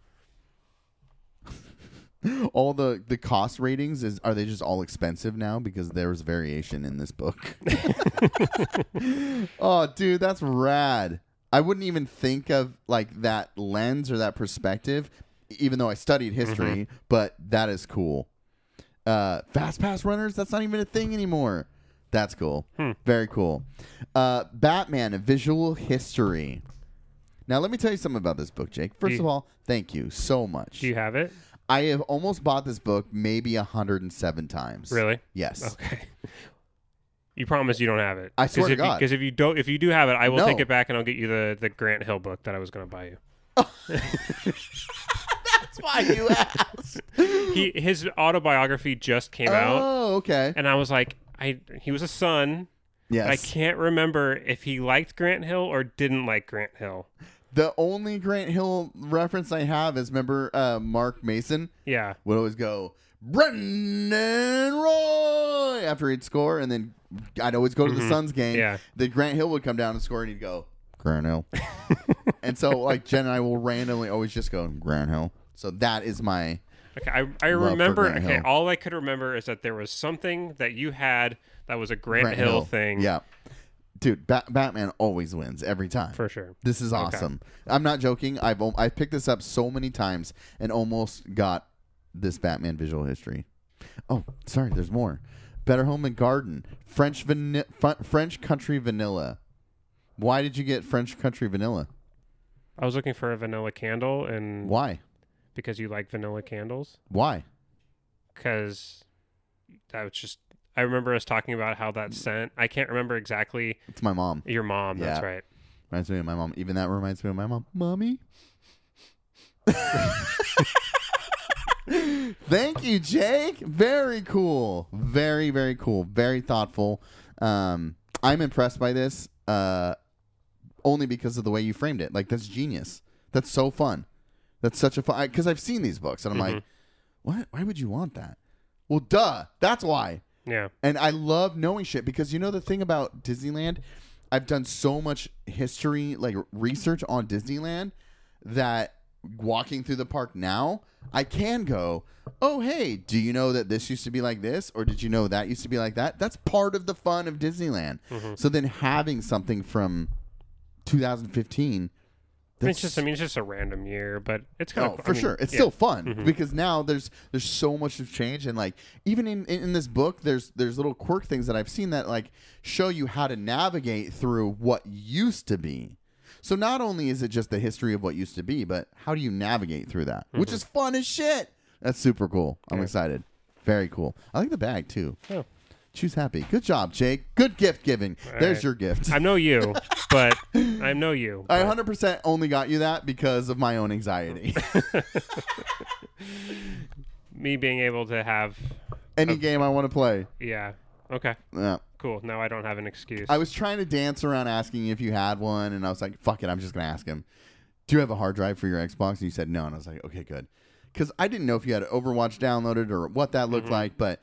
[laughs] All the the cost ratings is are they just all expensive now because there's variation in this book? [laughs] [laughs] oh, dude, that's rad. I wouldn't even think of like that lens or that perspective, even though I studied history. But that is cool. Uh, fast pass runners. That's not even a thing anymore. That's cool. Hmm. Very cool. Uh, Batman: A Visual History. Now, let me tell you something about this book, Jake. First you- of all, thank you so much. do you have it? I have almost bought this book maybe 107 times. Really? Yes. Okay. [laughs] You promise you don't have it. I swear to God. Because if you don't, if you do have it, I will No. take it back and I'll get you the the Grant Hill book that I was going to buy you. [laughs] That's why you asked. He his autobiography just came out, oh, okay. and I was like, I he was a son. Yes. I can't remember if he liked Grant Hill or didn't like Grant Hill. The only Grant Hill reference I have is remember uh, Mark Mason Yeah. would always go Brandon Roy after he'd score, and then I'd always go to the Suns game. Yeah. Then Grant Hill would come down and score, and he'd go Grant Hill. [laughs] and so like Jen and I will randomly always just go Grant Hill. So that is my Okay. I I remember. Okay. Hill. All I could remember is that there was something that you had that was a Grant, Hill, thing. Yeah, dude, Ba- Batman always wins every time. For sure. This is awesome. I'm not joking. I've I've picked this up so many times and almost got this Batman visual history. Oh, sorry, there's more. Better Home and Garden, French vani- Fr- French Country Vanilla. Why did you get French Country Vanilla? I was looking for a vanilla candle, and Why? Because you like vanilla candles. Why? because that was just I remember us talking about how that scent. I can't remember exactly It's my mom. your mom. That's right. Reminds me of my mom. Even that reminds me of my mom. Mommy. Thank you, Jake. Very cool. Very, very cool. Very thoughtful. Um, I'm impressed by this. Uh, only because of the way you framed it. Like that's genius. That's so fun. That's such a fun. Because I've seen these books and I'm like, mm-hmm. what? Why would you want that? Well, duh. That's why. Yeah. And I love knowing shit because you know the thing about Disneyland, I've done so much history like research on Disneyland that walking through the park now, I can go, "Oh, hey, do you know that this used to be like this or did you know that used to be like that?" That's part of the fun of Disneyland. Mm-hmm. So then having something from 2015 I mean, it's just I mean it's just a random year, but it's kind Oh, of for sure. It's still fun mm-hmm. because now there's there's so much to change and like even in, in in this book there's there's little quirk things that I've seen that like show you how to navigate through what used to be. So not only is it just the history of what used to be, but how do you navigate through that? Which mm-hmm. is fun as shit. That's super cool. I'm Yeah. excited. Very cool. I like the bag too. Oh. Choose happy. Good job, Jake. Good gift giving. There's right. your gift. I know you, but [laughs] I know you. I 100% only got you that because of my own anxiety. [laughs] me being able to have Any game I want to play. yeah. Okay. Yeah. Cool. Now I don't have an excuse. I was trying to dance around asking if you had one, and I was like, "Fuck it, I'm just gonna ask him." Do you have a hard drive for your Xbox? And you said no, and I was like, "Okay, good," because I didn't know if you had Overwatch downloaded or what that looked mm-hmm. like. But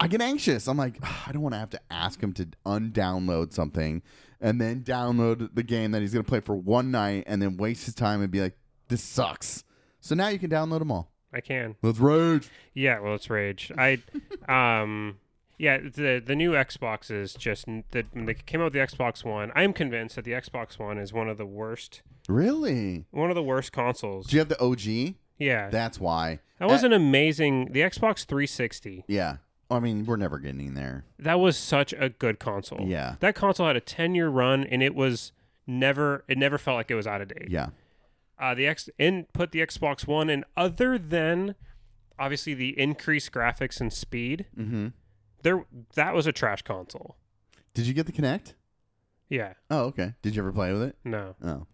I get anxious. I'm like, I don't want to have to ask him to undownload something and then download the game that he's going to play for one night and then waste his time and be like, this sucks. So now you can download them all. I can. Let's rage. Yeah, well, it's rage. I, [laughs] um, yeah, the the new Xbox is just that when they came out with the Xbox One. I'm convinced that the Xbox One is one of the worst, Really? one of the worst consoles. Do you have the OG? Yeah, That's why. that was an amazing. The Xbox 360. Yeah. I mean, we're never getting there. That was such a good console. Yeah. that console had a 10 year run, and it was never. It never felt like it was out of date. Yeah. uh, the X in put the Xbox One, and other than obviously the increased graphics and speed, Mm-hmm. there that was a trash console. Did you get the Kinect? Yeah, Oh, okay. Did you ever play with it? no, Oh.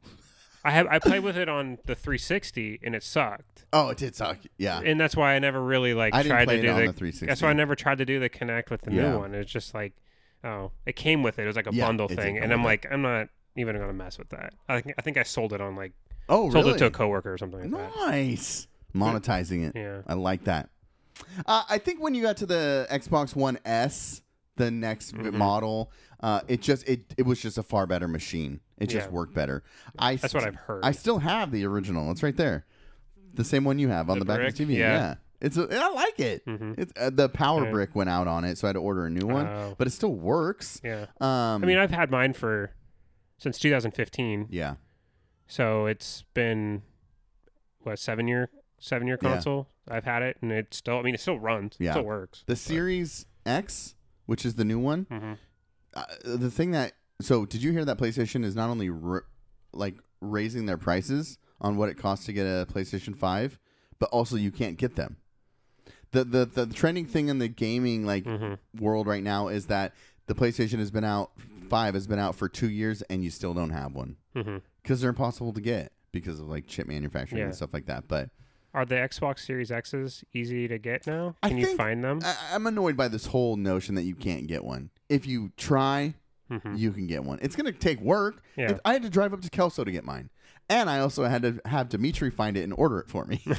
I have I played with it on the 360, and it sucked, Oh, it did suck. Yeah. and that's why I never really like I tried to it do the. the 360. that's why I never tried to do the Kinect with the Yeah. new one. It's just like, oh, it came with it. It was like a Yeah, bundle thing, and I'm like, I'm not even gonna mess with that. I think I think I sold it on like Oh, sold really? it to a coworker or something like that. Nice. Monetizing it. Yeah. I like that. Uh, I think when you got to the Xbox One S, the next Mm-hmm. model, uh, it just it it was just a far better machine. It just Yeah. worked better. I That's what I've heard. I still have the original. It's right there, the same one you have on the, The back of the TV. Yeah. It's a, I like it. Mhm. It's uh, the power Yeah. brick went out on it, so I had to order a new one. Oh. But it still works. yeah. Um, I mean, I've had mine for since 2015. yeah, So it's been what seven year seven year Yeah. console. I've had it, and it still. I mean, it still runs. Yeah. It still works. the Series X, which is the new one. hmm uh, the thing that so did you hear that PlayStation is not only r like raising their prices on what it costs to get a PlayStation 5 but also you can't get them. The the the trending thing in the gaming like hmm world right now is that the PlayStation has been out 5 has been out for 2 years and you still don't have one hmm cuz they're impossible to get because of like chip manufacturing Yeah. and stuff like that. But Are the Xbox Series X's easy to get now? Can you find them? I, I'm annoyed by this whole notion that you can't get one. If you try, hmm you can get one. It's going to take work. Yeah. I had to drive up to Kelso to get mine. And I also had to have Dimitri find it and order it for me. [laughs]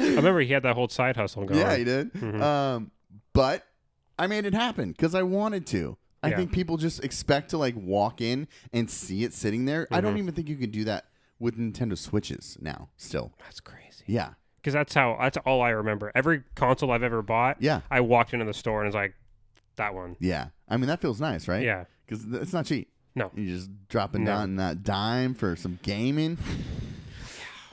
I remember he had that whole side hustle going. yeah, he did. Mhm. Um, but I made it happen because I wanted to. I Yeah. think people just expect to like walk in and see it sitting there. I don't Mhm. even think you can do that with Nintendo Switches now. Still, That's crazy. yeah, Because that's how. That's all I remember. Every console I've ever bought, yeah, I walked into the store and was like, that one. yeah. I mean that feels nice, right? Yeah. because it's not cheap. No. you're just dropping No. down that dime for some gaming. [sighs]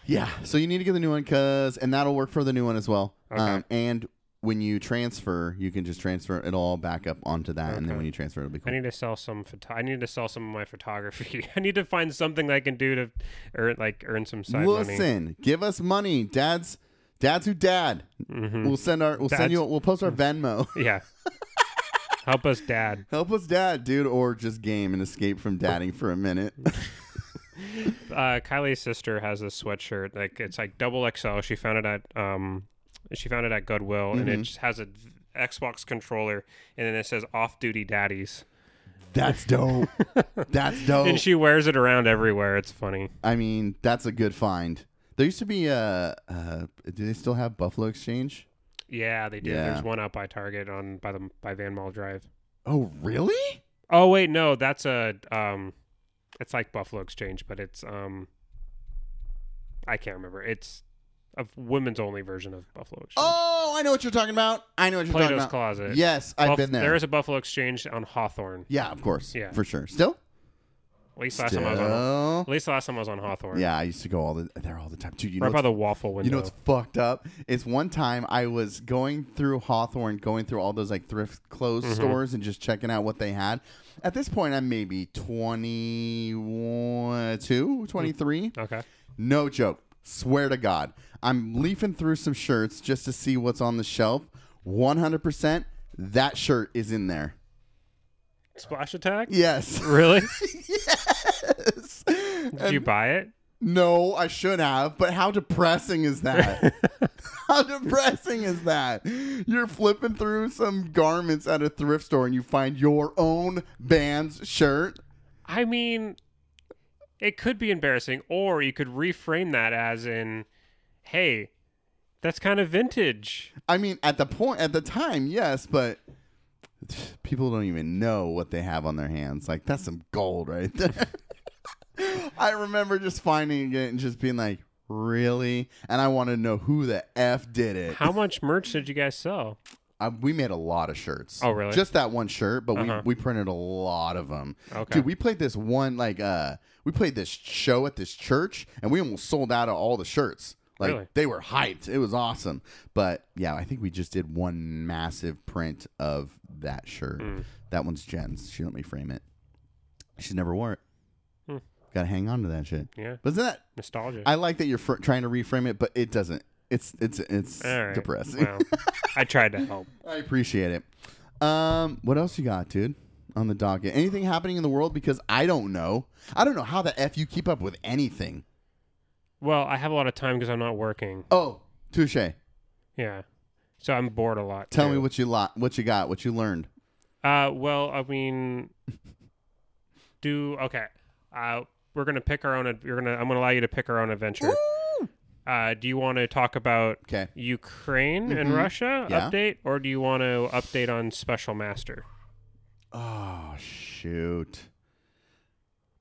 Yeah. So you need to get the new one because, and that'll work for the new one as well. Okay. Um, and when you transfer, you can just transfer it all back up onto that, and then when you transfer, it'll be cool. I need to sell some. Photo- I need to sell some of my photography. [laughs] I need to find something that I can do to earn, like, earn some side money. Listen, give us money, dads. Dads who dad. hmm We'll send our. We'll send you. We'll post our Venmo. [laughs] Yeah. Help us, Dad. [laughs] Help us, dad, dude, or just game and escape from dadding for a minute. Uh, Kylie's sister has a sweatshirt like it's like double XL. She found it at um, she found it at Goodwill, and it Mhm. just has a Xbox controller, and then it says "Off Duty Daddies," That's dope. [laughs] That's dope. and she wears it around everywhere. It's funny. I mean, that's a good find. There used to be a. Uh, do they still have Buffalo Exchange? Yeah, they do. Yeah. There's one out by Target on by the by Van Mall Drive. Oh, really? Oh wait, no, that's a um, it's like Buffalo Exchange, but it's um, I can't remember. It's a women's only version of Buffalo Exchange. Oh, I know what you're talking about. I know what you're Plato's talking about. Plato's closet. Yes, I've Buff- been there. There is a Buffalo Exchange on Hawthorne. yeah, of course. Yeah. for sure. Still, At least last time I was on. At least last time I was on Hawthorne. Yeah, I used to go all the there all the time. Dude, you know Right by the waffle window. you know what's fucked up? Is one time I was going through Hawthorne, going through all those like thrift clothes Mm-hmm. stores and just checking out what they had. At this point, I'm maybe 21, 23. okay. No joke. Swear to God. I'm leafing through some shirts just to see what's on the shelf. 100% that shirt is in there. Splash attack. Yes. Really? [laughs] yes. Did you buy it? No, I should have, but how depressing is that? [laughs] how depressing is that? You're flipping through some garments at a thrift store and you find your own band's shirt. I mean, it could be embarrassing, or you could reframe that as in, "Hey, that's kind of vintage." I mean, at the point, at the time, yes, but people don't even know what they have on their hands. Like that's some gold right there. [laughs] I remember just finding it and just being like, really? And I want to know who the f did it. How much merch did you guys sell? Uh, [laughs] we made a lot of shirts. Oh, really? Just that one shirt, but Uh-huh. we, we printed a lot of them. Okay. Dude, we played this one like uh we played this show at this church and we almost sold out of all the shirts. Like Really? they were hyped. It was awesome. But yeah, I think we just did one massive print of that shirt. Mm. That one's Jen's. She let me frame it. She's never wore it. Hmm. Got to hang on to that shit. Yeah, But that nostalgia. I like that you're fr- trying to reframe it, but it doesn't. It's it's it's right. depressing. Well, I tried to help. [laughs] I appreciate it. Um, what else you got, dude? On the docket, anything happening in the world? Because I don't know. I don't know how the f you keep up with anything. Well, I have a lot of time because I'm not working. Oh, touche. Yeah, so I'm bored a lot. Tell too. me what you lot, what you got, what you learned. Uh, well, I mean, [laughs] do okay. Uh, we're gonna pick our own. You're gonna. I'm gonna allow you to pick our own adventure. Uh, do you want to talk about Okay. Ukraine and Mhm. Russia Yeah. update, or do you want to update on Special Master? Oh shoot.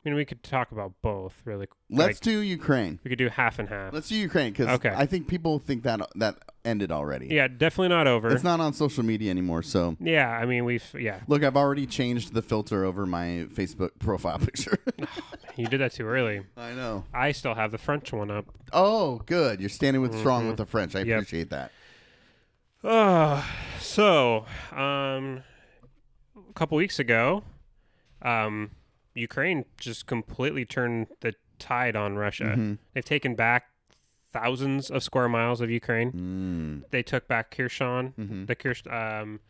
I mean, we could talk about both. Really, Let's like, do Ukraine. we could do half and half. Let's do Ukraine because Okay. I think people think that that ended already. Yeah, definitely not over. It's not on social media anymore. So yeah, I mean, we've yeah. look, I've already changed the filter over my Facebook profile [laughs] picture. You did that too early. I know. I still have the French one up. Oh, good. You're standing with strong with the French. I Mm-hmm. Yep. appreciate that. Uh, so, um, couple weeks ago, um, Ukraine just completely turned the tide on Russia. Mm-hmm. They've taken back thousands of square miles of Ukraine. Mm. They took back Kherson, Mhm. the Kherson, um,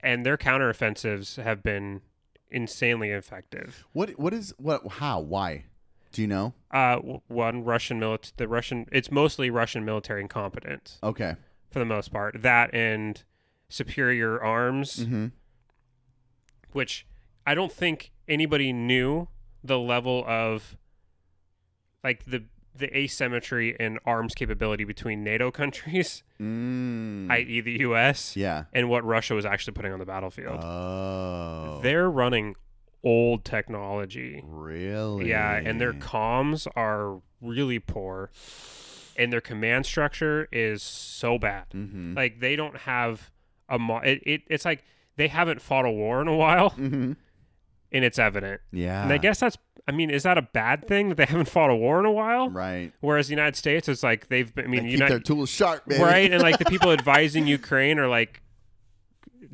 and their counteroffensives have been insanely effective. What what is what how why? Do you know? Uh, one Russian military. the Russian, it's mostly Russian military incompetence Okay. for the most part. That and superior arms. Mm-hmm. Which I don't think anybody knew the level of like the the asymmetry in arms capability between NATO countries, Mm. i.e., the U.S. yeah. and what Russia was actually putting on the battlefield. Oh. They're running old technology, really. yeah, and their comms are really poor, and their command structure is so bad. Mm-hmm. Like they don't have a mo- it, it it's like they haven't fought a war in a while, Mm-hmm. and it's evident. Yeah. And I guess that's, I mean, is that a bad thing that they haven't fought a war in a while? right. Whereas the United States, it's like they've been, I mean, They keep their United, tools sharp, baby. right? And like the [laughs] people advising Ukraine are like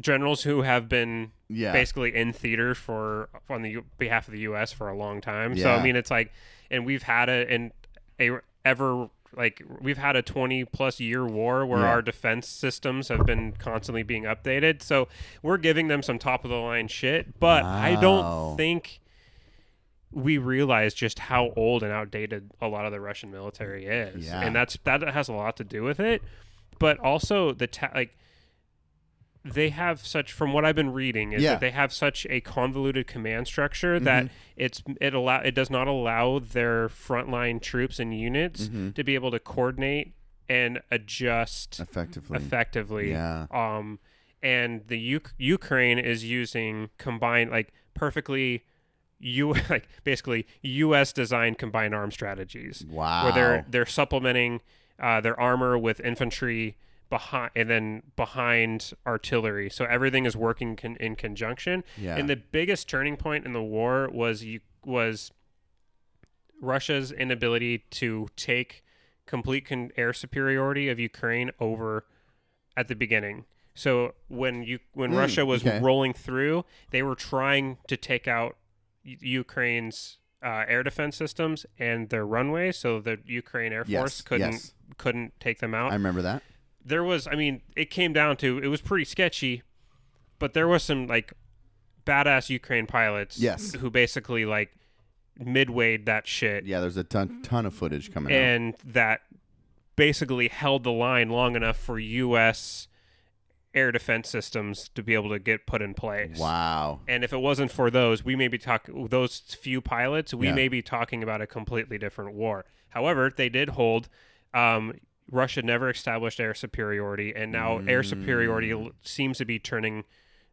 generals who have been Yeah. basically in theater for, on the U- behalf of the U.S. for a long time. So, I mean, it's like, and we've had a, and a ever, like, we've had a 20 plus year war where Yeah. our defense systems have been constantly being updated. So we're giving them some top of the line shit, but I don't think we realize just how old and outdated a lot of the Russian military is, Yeah. and that's that has a lot to do with it. But also the ta- like they have such, from what I've been reading, is Yeah. that they have such a convoluted command structure that Mm-hmm. it's it allow it does not allow their frontline troops and units Mm-hmm. to be able to coordinate and adjust Effectively. effectively. Yeah. Um, and the Uk- Ukraine is using combined, like perfectly, U [laughs] like basically U.S. designed combined arm strategies, Wow. where they're they're supplementing uh, their armor with infantry behind, and then behind artillery. So everything is working con- in conjunction. Yeah. And the biggest turning point in the war was you was Russia's inability to take complete con- air superiority of Ukraine over at the beginning. So when you when Hmm, Russia was okay. rolling through, they were trying to take out U- Ukraine's uh, air defense systems and their runways, so the Ukraine Air Yes, Force couldn't yes. couldn't take them out I remember that. There was i mean it came down to it was pretty sketchy but there was some like badass ukraine pilots Yes. who basically like midwayed that shit Yeah, there's a ton ton of footage coming out. and that basically held the line long enough for us air defense systems to be able to get put in place Wow. and if it wasn't for those, we may be talking those few pilots. We Yeah. may be talking about a completely different war. However, they did hold. Um, Russia never established air superiority, and now air superiority Mm. seems to be turning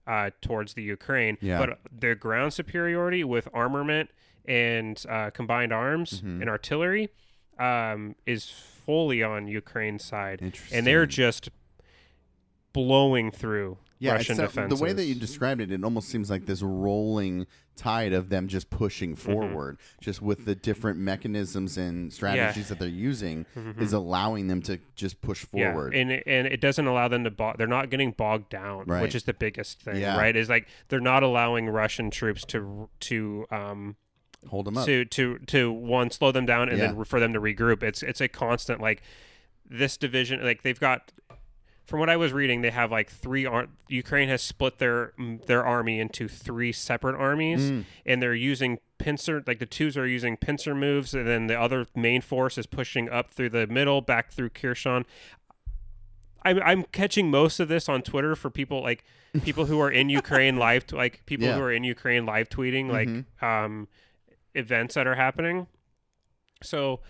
uh, towards the Ukraine. Yeah. But the ground superiority with armament and uh, combined arms Mm-hmm. and artillery um, is fully on Ukraine's side, Interesting. and they're just blowing through yeah, Russian defenses. the way that you described it, it almost seems like this rolling tide of them just pushing Mm-hmm. forward, just with the different mechanisms and strategies that they're using, is allowing them to just push forward. Mm-hmm. Yeah, and and it doesn't allow them to bog. They're not getting bogged down, Right. which is the biggest thing. Yeah. Right? Is like they're not allowing Russian troops to to um Hold them up. to to to one slow them down and Yeah. then for them to regroup. It's it's a constant like this division. Like they've got. From what I was reading, they have like three. Ar- Ukraine has split their their army into three separate armies, Mm. and they're using pincer. Like the twos are using pincer moves, and then the other main force is pushing up through the middle, back through Kherson. I'm I'm catching most of this on Twitter for people like [laughs] people who are in Ukraine live, t- like people Yeah. Mm-hmm. who are in Ukraine live tweeting like um, events that are happening. So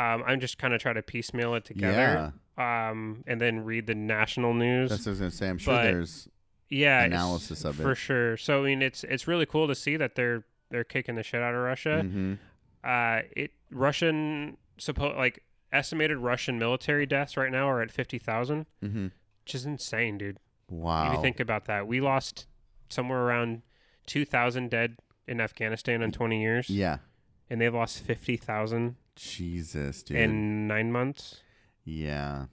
um, I'm just kind of trying to piecemeal it together, um, and then read the national news. That's what I was going to say. I'm sure But- there's yeah, analysis of it for sure. So I mean, it's it's really cool to see that they're they're kicking the shit out of Russia. Mhm. Uh, it Russian suppo- like estimated Russian military deaths right now are at fifty thousand, Mhm. which is insane, dude. Wow. If you think about that, we lost somewhere around two thousand dead in Afghanistan in twenty years, yeah. and they've lost fifty thousand Jesus, dude. in nine months. yeah.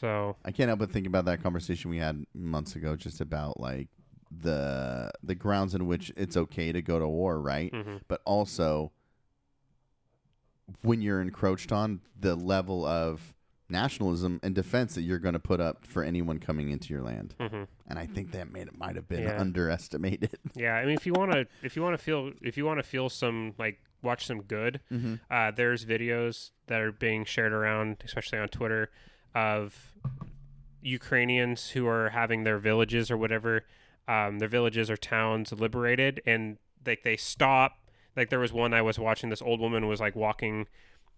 So I can't help but think about that conversation we had months ago, just about like the the grounds in which it's okay to go to war, right? mhm. But also when you're encroached on the level of nationalism and defense that you're going to put up for anyone coming into your land. Mhm. And I think that made it might have been Yeah. underestimated. [laughs] yeah, I mean, if you want to, if you want to feel, if you want to feel some like watch some good, mm-hmm. uh, there's videos that are being shared around, especially on Twitter, of Ukrainians who are having their villages or whatever, um, their villages or towns liberated, and like they stop. Like there was one I was watching. This old woman was like walking,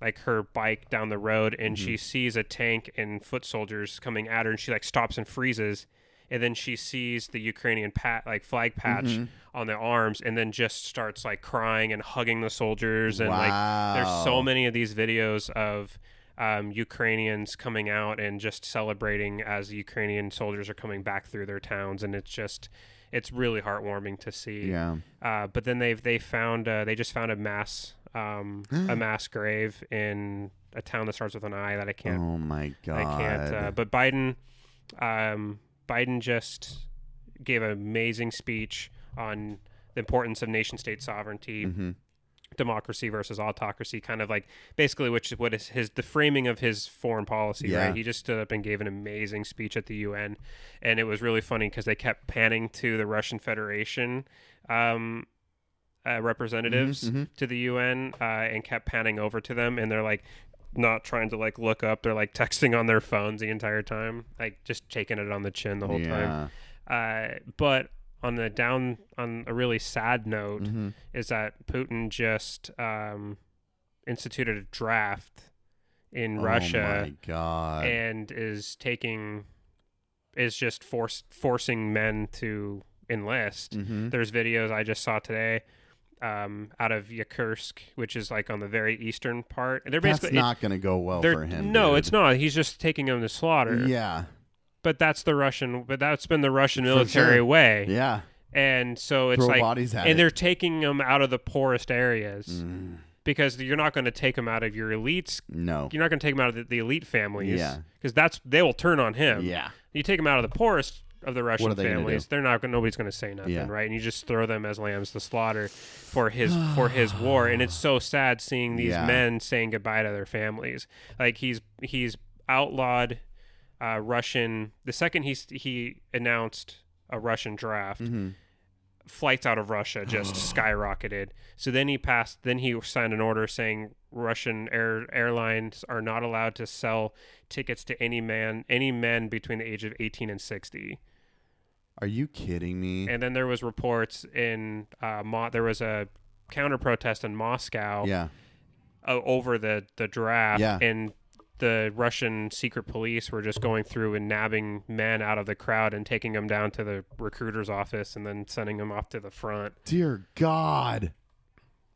like her bike down the road, and she sees a tank and foot soldiers coming at her, and she like stops and freezes. And then she sees the Ukrainian pat like flag patch on their arms, and then just starts like crying and hugging the soldiers, and like there's so many of these videos of um, Ukrainians coming out and just celebrating as Ukrainian soldiers are coming back through their towns, and it's just it's really heartwarming to see. Yeah. Uh, but then they've they found uh, they just found a mass um, [gasps] a mass grave in a town that starts with an I that I can't Oh my god. I can't. Uh, but Biden, um, Biden just gave an amazing speech on the importance of nation state sovereignty, Mhm. democracy versus autocracy. Kind of like basically, which is what is his the framing of his foreign policy. Yeah. Right. He just stood up and gave an amazing speech at the UN, and it was really funny because they kept panning to the Russian Federation. Um, uh, representatives mhm. to the UN uh, and kept panning over to them, and they're like not trying to like look up. They're like texting on their phones the entire time, like just taking it on the chin the whole time. yeah. Uh, but on the down, on a really sad note, Mhm. is that Putin just um, instituted a draft in Oh Russia my god. and is taking is just force forcing men to enlist. Mhm. There's videos I just saw today um, out of Yakutsk, which is like on the very eastern part. And They're That's basically not going to go well for him. No, dude. it's not. He's just taking them to slaughter. Yeah. But that's the Russian. But that's been the Russian military sure. way. Yeah. And so it's Throw like, and it. they're taking them out of the poorest areas Mm, because you're not going to take them out of your elites. no. You're not going to take them out of the, the elite families. Yeah. Because that's they will turn on him. Yeah. You take them out of the poorest of the Russian they families, they're not. gonna Nobody's going to say nothing, Yeah. right? And you just throw them as lambs to slaughter for his [sighs] for his war. And it's so sad seeing these Yeah. men saying goodbye to their families. Like he's he's outlawed uh, Russian. The second he he announced a Russian draft, Mhm. flights out of Russia just [gasps] skyrocketed. So then he passed. Then he signed an order saying Russian air airlines are not allowed to sell tickets to any man, any men between the age of 18 and 60. Are you kidding me? And then there was reports in uh, Mo- there was a counter protest in Moscow yeah. uh, over the the draft, Yeah. and the Russian secret police were just going through and nabbing men out of the crowd and taking them down to the recruiter's office and then sending them off to the front. Dear God.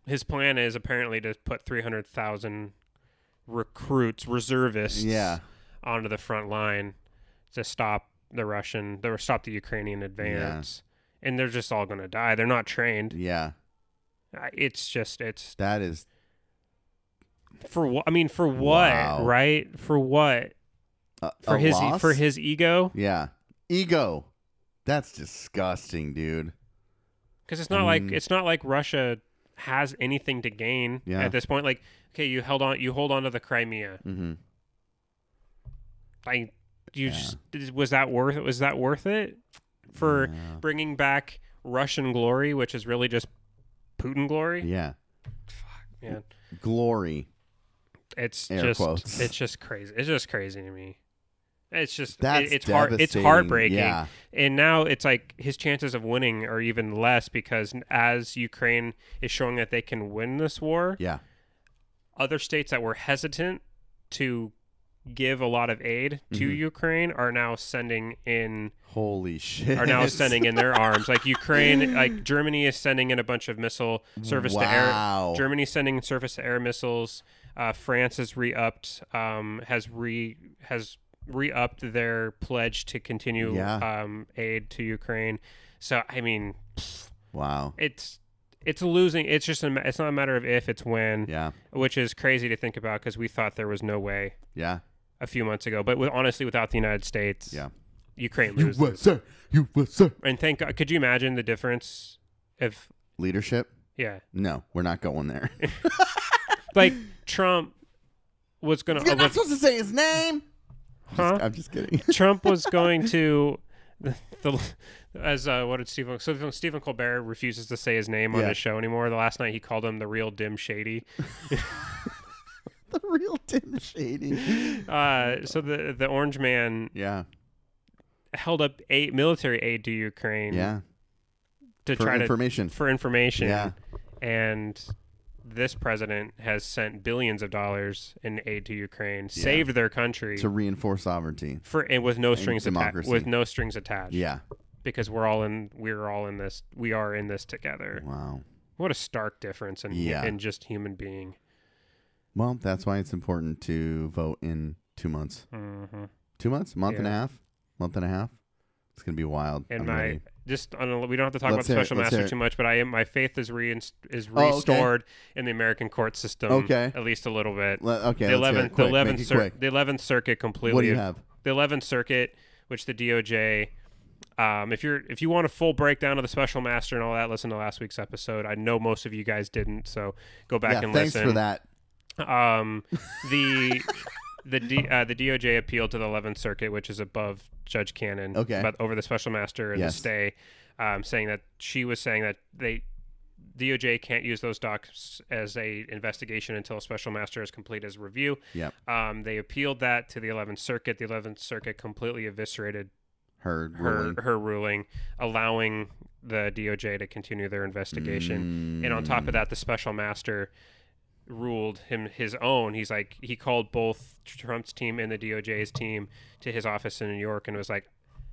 His plan is apparently to put 300,000 recruits, reservists, Yeah. onto the front line to stop the Russian, or stop the Ukrainian advance. And they're just all going to die. They're not trained. Yeah. It's just, it's That is for what? I mean, for what? Wow. Right? For what? For his loss? for his ego? Yeah. Ego. That's disgusting, dude. Because it's not like Mm. it's not like Russia has anything to gain Yeah. at this point. Like, okay, you held on, you hold on to the Crimea. Mm-hmm. Like, you Yeah. just was that worth? Was that worth it for bringing back Russian glory, which is really just Putin glory? Yeah. Fuck, Man, Glory. it's Air just quotes. it's just crazy. It's just crazy to me. It's just That's it, it's hard. It's heartbreaking. Yeah. And now it's like his chances of winning are even less because as Ukraine is showing that they can win this war, Yeah. other states that were hesitant to give a lot of aid to Mhm. Ukraine are now sending in Holy shit. are now sending in their arms. Like Ukraine, [laughs] like Germany is sending in a bunch of missile surface to air. Wow. Germany's sending surface to air missiles. Uh, France has re-upped, um, has re has re-upped their pledge to continue Yeah. um, aid to Ukraine. So I mean, Wow. it's it's losing. It's just a, it's not a matter of if, it's when, Yeah. which is crazy to think about because we thought there was no way Yeah. A few months ago. But with, honestly, without the United States, Yeah. Ukraine loses. USA. USA. And thank God, could you imagine the difference if Leadership? yeah, No, we're not going there. [laughs] like Trump was gonna, You're uh, not supposed to say his name. huh? I'm just kidding. [laughs] Trump was going to the, the as uh, what did Stephen so Stephen Colbert refuses to say his name on Yeah. his show anymore. The last night he called him the real dim shady. [laughs] [laughs] the real Tim Shady. Uh, so the the Orange Man Yeah. held up aid, military aid to Ukraine Yeah. to For try information. to for information. Yeah. and this president has sent billions of dollars in aid to Ukraine, saved their country To reinforce sovereignty. for and with no strings attached. democracy. With no strings attached. Yeah. because we're all in. We're all in this. We are in this together. Wow. What a stark difference in Yeah. in just human being. Well, that's why it's important to vote in two months. hmm Two months? Month and a half? Month and a half? It's gonna be wild. And I'm my ready. just on a, we don't have to talk Let's about the hear it, special master too much, but I am my faith is re is Oh, okay. restored in the American court system. Okay. at least a little bit. Le- okay. the let's hear it eleventh, the eleventh, cir- the eleventh circuit completely. What do you have? The eleventh circuit, which the DOJ. Um, if you're if you want a full breakdown of the special master and all that, listen to last week's episode. I know most of you guys didn't, so go back yeah. and Thanks listen. for that. Um, the [laughs] the D, uh, the DOJ appealed to the Eleventh Circuit, which is above Judge Cannon, Okay. but over the special master and Yes. the stay, um, saying that she was saying that they DOJ can't use those docs as a investigation until a special master has completed his review. Yep. Um, they appealed that to the Eleventh Circuit. The Eleventh Circuit completely eviscerated Her her ruling. her ruling, allowing the DOJ to continue their investigation. And on top Mm. of that, the special master ruled him his own. He's like he called both Trump's team and the DOJ's team to his office in New York and was like,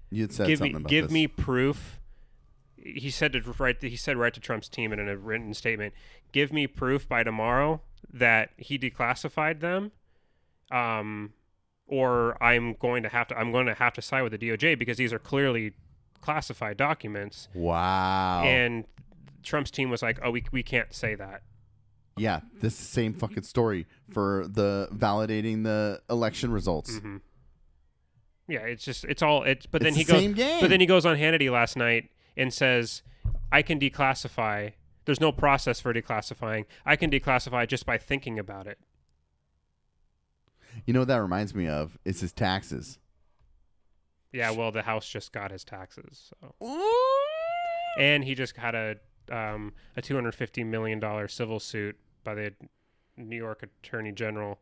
you said "Give me something about give this. me proof." He said to right he said right to Trump's team in a written statement, "Give me proof by tomorrow that he declassified them." Um or I'm going to have to I'm going to have to side with the DOJ because these are clearly classified documents. Wow. And Trump's team was like, "Oh, we we can't say that." Yeah, this same fucking story for the validating the election results. hmm Yeah, it's just it's all it's. But It's then he the goes. same game. But then he goes on Hannity last night and says, "I can declassify. There's no process for declassifying. I can declassify just by thinking about it." You know what that reminds me of? It's his taxes. Yeah, well, the House just got his taxes, so. and he just had a um, a 250 million dollar civil suit by the New York Attorney General,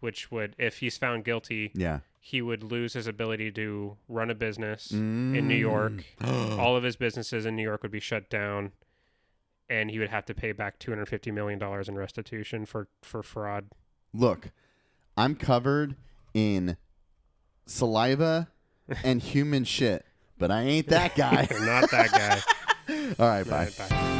which would, if he's found guilty, Yeah. he would lose his ability to run a business in New York. Mm. [gasps] All of his businesses in New York would be shut down, and he would have to pay back 250 million dollars in restitution for for fraud. Look, I'm covered in saliva and [laughs] human shit, but I ain't that guy. Not that guy. [laughs] All right, bye. All right, bye.